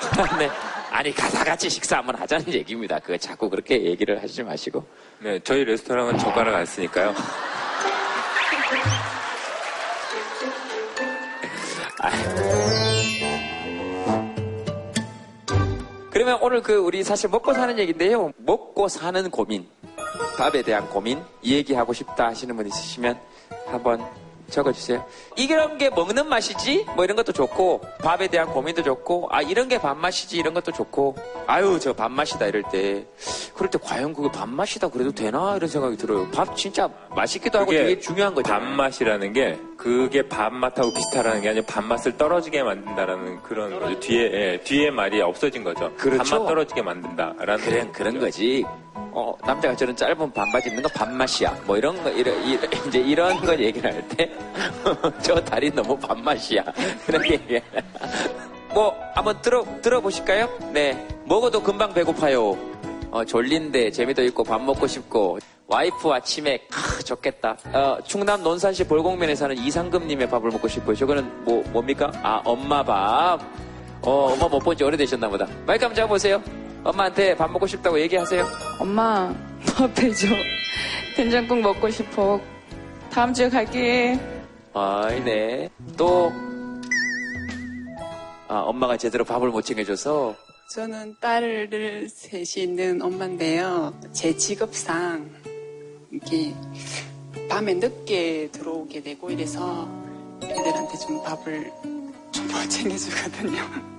*laughs* 네. 아니, 가다 같이 식사 한번 하자는 얘기입니다. 그거 자꾸 그렇게 얘기를 하지 마시고. 네, 저희 레스토랑은 젓가락 안 쓰니까요. *laughs* 그러면 오늘 그 우리 사실 먹고 사는 얘기인데요. 먹고 사는 고민. 밥에 대한 고민, 이 얘기하고 싶다 하시는 분 있으시면 한번 적어주세요. 이런 게 먹는 맛이지? 뭐 이런 것도 좋고, 밥에 대한 고민도 좋고, 아, 이런 게 밥맛이지? 이런 것도 좋고, 아유, 저 밥맛이다 이럴 때. 그럴 때 과연 그게 밥맛이다 그래도 되나? 이런 생각이 들어요. 밥 진짜 맛있기도 하고 되게 중요한 거죠. 밥맛이라는 게 그게 밥맛하고 비슷하다는 게 아니라 밥맛을 떨어지게 만든다라는 그런 거죠. 뒤에 예, 뒤에 말이 없어진 거죠. 그렇죠. 밥맛 떨어지게 만든다라는 그런, 그런 거지. 어, 남자가 저런 짧은 반바지 입는 건 밥맛이야. 뭐 이런 거, 이런, 이런- 이제 이런 거 얘기를 할 때, *laughs* 저 다리 너무 밥맛이야. 그렇게 얘기해. 뭐, 한번 들어, 들어보실까요? 네. 먹어도 금방 배고파요. 어, 졸린데 재미도 있고 밥 먹고 싶고, 와이프와 치맥, 크, 좋겠다. 어, 충남 논산시 볼곡면에 사는 이상금님의 밥을 먹고 싶어요. 저거는 뭐, 뭡니까? 아, 엄마 밥. 어, 엄마 못 본 지 오래되셨나 보다. 마이크 한번 잡아보세요. 엄마한테 밥 먹고 싶다고 얘기하세요. 엄마, 밥 해줘. 된장국 먹고 싶어. 다음 주에 갈게. 아이, 네. 또, 아, 엄마가 제대로 밥을 못 챙겨줘서, 저는 딸을 셋이 있는 엄마인데요. 제 직업상 이게 밤에 늦게 들어오게 되고 이래서 애들한테 좀 밥을 좀 못 챙겨주거든요.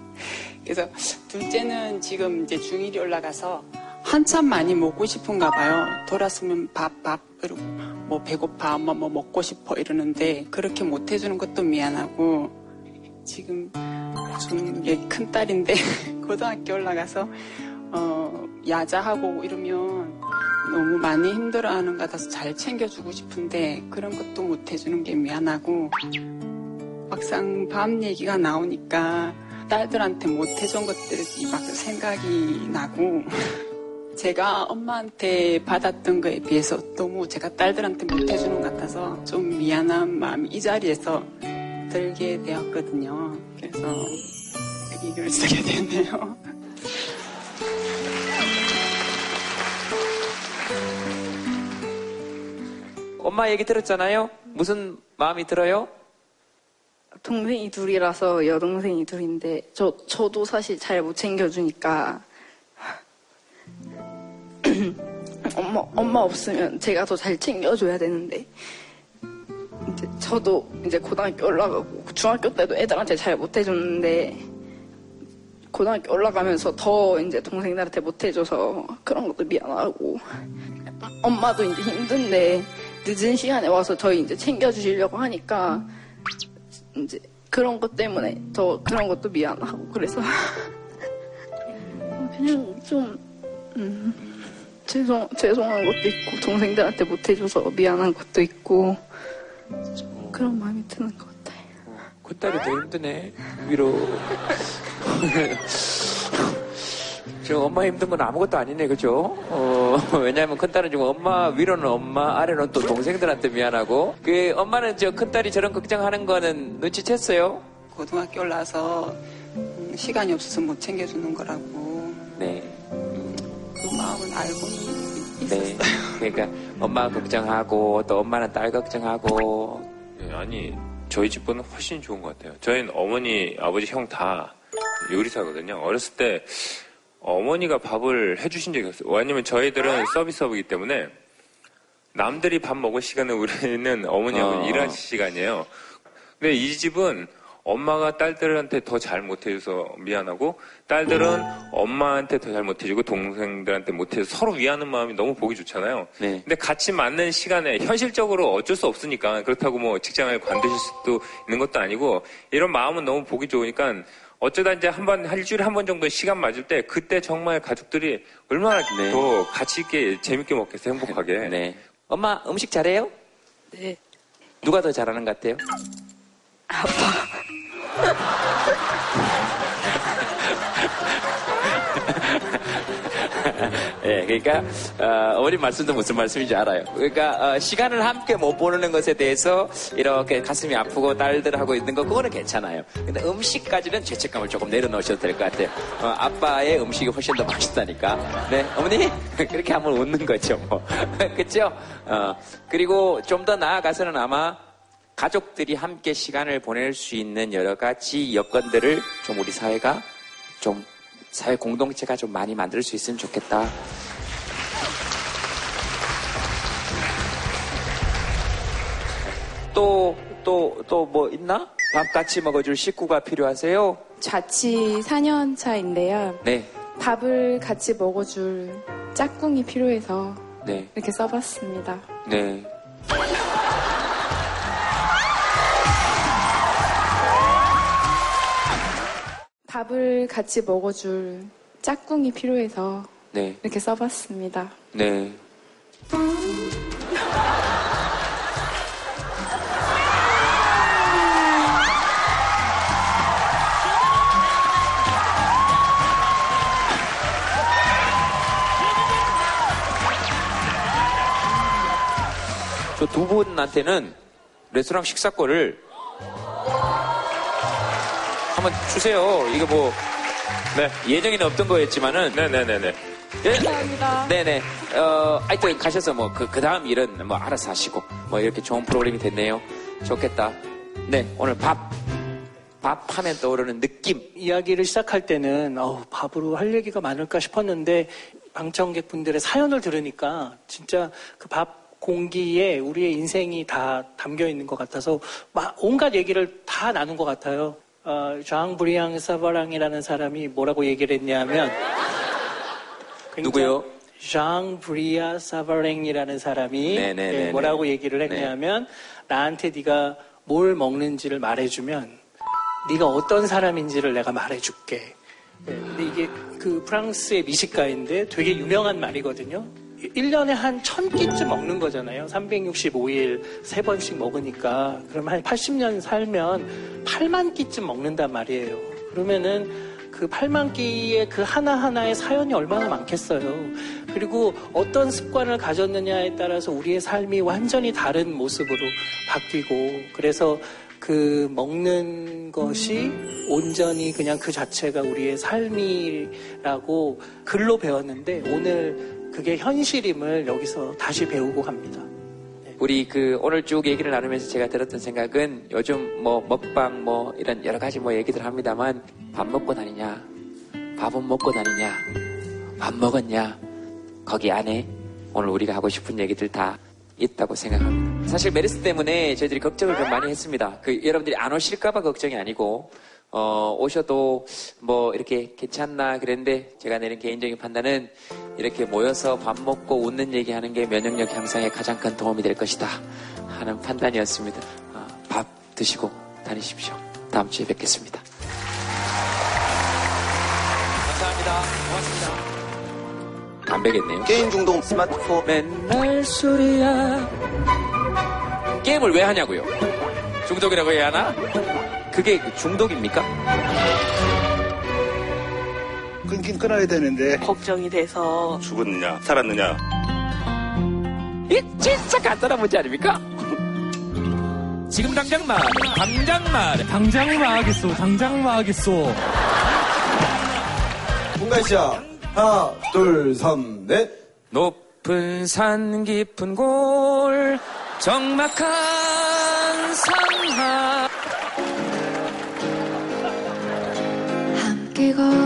그래서 둘째는 지금 이제 중1이 올라가서 한참 많이 먹고 싶은가 봐요. 돌았으면 밥, 밥, 그리고 뭐 배고파, 엄마 뭐 먹고 싶어 이러는데 그렇게 못 해주는 것도 미안하고 지금 좀큰 딸인데 *laughs* 고등학교 올라가서 어, 야자하고 이러면 너무 많이 힘들어하는 것 같아서 잘 챙겨주고 싶은데 그런 것도 못 해주는 게 미안하고 막상 밤 얘기가 나오니까 딸들한테 못 해준 것들이 막 생각이 나고 제가 엄마한테 받았던 거에 비해서 너무 제가 딸들한테 못 해주는 것 같아서 좀 미안한 마음이 이 자리에서 들게 되었거든요. 그래서 이걸 쓰게 됐네요. 엄마 얘기 들었잖아요? 무슨 마음이 들어요? 동생이 둘이라서 여동생이 둘인데 저 저도 사실 잘 못 챙겨주니까. *clears throat* 엄마 엄마 없으면 제가 더 잘 챙겨줘야 되는데. 이제 저도 이제 고등학교 올라가고 중학교 때도 애들한테 잘 못 해줬는데 고등학교 올라가면서 더 이제 동생들한테 못 해줘서 그런 것도 미안하고. 엄마도 이제 힘든데 늦은 시간에 와서 저희 이제 챙겨주시려고 하니까 이제 그런 것 때문에 더 그런 것도 미안하고 그래서 그냥 좀 음, 죄송 죄송한 것도 있고 동생들한테 못 해줘서 미안한 것도 있고 좀 그런 마음이 드는 것 같아요. 큰딸이 더 힘드네. 위로. *laughs* 지금 엄마 힘든 건 아무것도 아니네, 그죠? 어, *laughs* 왜냐면 큰딸은 지금 엄마, 위로는 엄마, 아래는 또 동생들한테 미안하고. 그, 엄마는 저 큰딸이 저런 걱정하는 거는 눈치챘어요? 고등학교 올라서 음, 시간이 없어서 못 챙겨주는 거라고 네. 그 마음은 알고 네. *laughs* 그러니까 엄마 걱정하고, 또 엄마는 딸 걱정하고. 예, 아니 저희 집보는 훨씬 좋은 것 같아요. 저희는 어머니, 아버지, 형 다 요리사거든요. 어렸을 때 어머니가 밥을 해주신 적이 없어요. 왜냐면 저희들은 서비스업이기 때문에 남들이 밥 먹을 시간은 우리는 어머니하고 어. 일할 시간이에요. 근데 이 집은 엄마가 딸들한테 더 잘 못해줘서 미안하고 딸들은 엄마한테 더 잘 못해주고 동생들한테 못해서 서로 위하는 마음이 너무 보기 좋잖아요. 네. 근데 같이 맞는 시간에 현실적으로 어쩔 수 없으니까 그렇다고 뭐 직장을 관두실 수도 있는 것도 아니고 이런 마음은 너무 보기 좋으니까 어쩌다 이제 한 번, 한 일주일에 한 번 정도 시간 맞을 때 그때 정말 가족들이 얼마나 더 가치 있게 재밌게 먹겠어요, 행복하게. 네. 엄마 음식 잘해요? 네. 누가 더 잘하는 것 같아요? *laughs* 예, 그러니까 어, 머니 말씀도 무슨 말씀인지 알아요. 그러니까 어, 시간을 함께 못 보내는 것에 대해서 이렇게 가슴이 아프고 딸들하고 있는 거 그거는 괜찮아요. 근데 음식까지는 죄책감을 조금 내려놓으셔도 될 것 같아요. 어, 아빠의 음식이 훨씬 더 맛있다니까. 네, 어머니 *laughs* 그렇게 하면 웃는 거죠, 뭐. *laughs* 그렇죠? 어, 그리고 좀 더 나아가서는 아마 가족들이 함께 시간을 보낼 수 있는 여러 가지 여건들을 좀 우리 사회가 좀 사회 공동체가 좀 많이 만들 수 있으면 좋겠다. 또, 또, 또 뭐 있나? 밥 같이 먹어줄 식구가 필요하세요? 자취 4년 차인데요. 네. 밥을 같이 먹어줄 짝꿍이 필요해서 네. 이렇게 써봤습니다. 네. 밥을 같이 먹어줄 짝꿍이 필요해서 네, 이렇게 써봤습니다. 네. 저두 분한테는 레스토랑 식사권을 한번 주세요. 이거 뭐 예정에는 없던 거였지만은 네네네네. 예? 감사합니다. 네네. 어, 하여튼 가셔서 뭐, 그, 그 다음 일은 뭐 알아서 하시고, 뭐 이렇게 좋은 프로그램이 됐네요. 좋겠다. 네, 오늘 밥. 밥 하면 떠오르는 느낌. 이야기를 시작할 때는 어우, 밥으로 할 얘기가 많을까 싶었는데 방청객 분들의 사연을 들으니까 진짜 그밥 공기에 우리의 인생이 다 담겨 있는 것 같아서 막 온갖 얘기를 다 나눈 것 같아요. 어, 장 브리앙 사바랑이라는 사람이 뭐라고 얘기를 했냐면 누구요? 장 브리아 사바랭이라는 사람이 네네네네. 예, 뭐라고 얘기를 했냐면 나한테 네가 뭘 먹는지를 말해주면 네가 어떤 사람인지를 내가 말해줄게. 예, 근데 이게 그 프랑스의 미식가인데 되게 유명한 말이거든요. 1년에 한 1000끼쯤 먹는 거잖아요. 365일 세 번씩 먹으니까. 그럼 한 80년 살면 8만 끼쯤 먹는단 말이에요. 그러면은 그 8만 끼의 그 하나하나의 사연이 얼마나 많겠어요. 그리고 어떤 습관을 가졌느냐에 따라서 우리의 삶이 완전히 다른 모습으로 바뀌고 그래서 그 먹는 것이 온전히 그냥 그 자체가 우리의 삶이라고 글로 배웠는데 오늘 그게 현실임을 여기서 다시 배우고 갑니다. 우리 그 오늘 쭉 얘기를 나누면서 제가 들었던 생각은 요즘 뭐 먹방 뭐 이런 여러 가지 뭐 얘기들 합니다만 밥 먹고 다니냐? 밥은 먹고 다니냐? 밥 먹었냐? 거기 안에 오늘 우리가 하고 싶은 얘기들 다 있다고 생각합니다. 사실 메르스 때문에 저희들이 걱정을 좀 많이 했습니다. 그 여러분들이 안 오실까봐 걱정이 아니고 어, 오셔도 뭐 이렇게 괜찮나 그랬는데 제가 내린 개인적인 판단은 이렇게 모여서 밥 먹고 웃는 얘기하는 게 면역력 향상에 가장 큰 도움이 될 것이다 하는 판단이었습니다. 어, 밥 드시고 다니십시오. 다음 주에 뵙겠습니다. 안 되겠네요. 게임 중독 스마트폰 맨날 술이야. 게임을 왜 하냐고요? 중독이라고 해야 하나? 그게 중독입니까? 끊긴 끊어야 되는데 걱정이 돼서 죽었느냐 살았느냐 이 진짜 간단한 문제 아닙니까? 지금 당장 말해. 당장 말해. 당장 말하겠소. 당장 말하겠소. 공간 시작. 하나, 둘, 삼, 넷. 높은 산 깊은 골 적막한 상하 함께 걸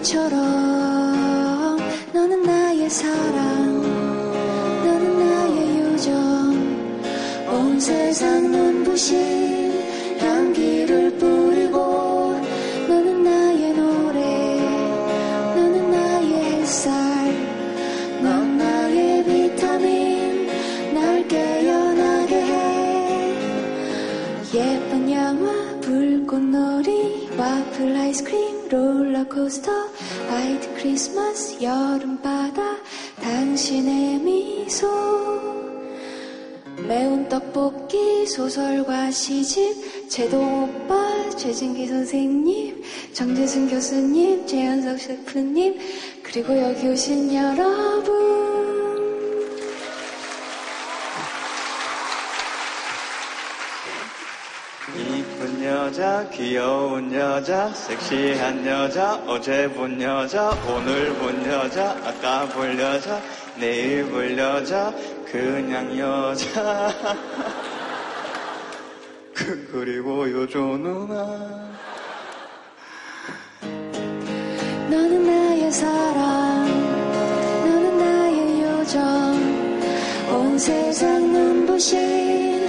발자국처럼 너는 나의 사랑 너는 나의 요정. 온 세상 눈부신 향기를 뿌리고 너는 나의 노래 너는 나의 햇살. 넌 나의 비타민 날 깨어나게 해. 예쁜 영화 불꽃놀이 와플 아이스크림 롤러코스터 화이트 크리스마스 여름바다 당신의 미소. 매운 떡볶이 소설과 시집 제동 오빠 최진기 선생님 정재승 교수님 재현석 셰프님 그리고 여기 오신 여러분 여자, 귀여운 여자, 섹시한 여자, 어제 본 여자, 오늘 본 여자, 아까 볼 여자, 내일 볼 여자, 그냥 여자. *laughs* 그, 그리고 요즘 누나. 너는 나의 사랑, 너는 나의 요정, 온 세상 눈부신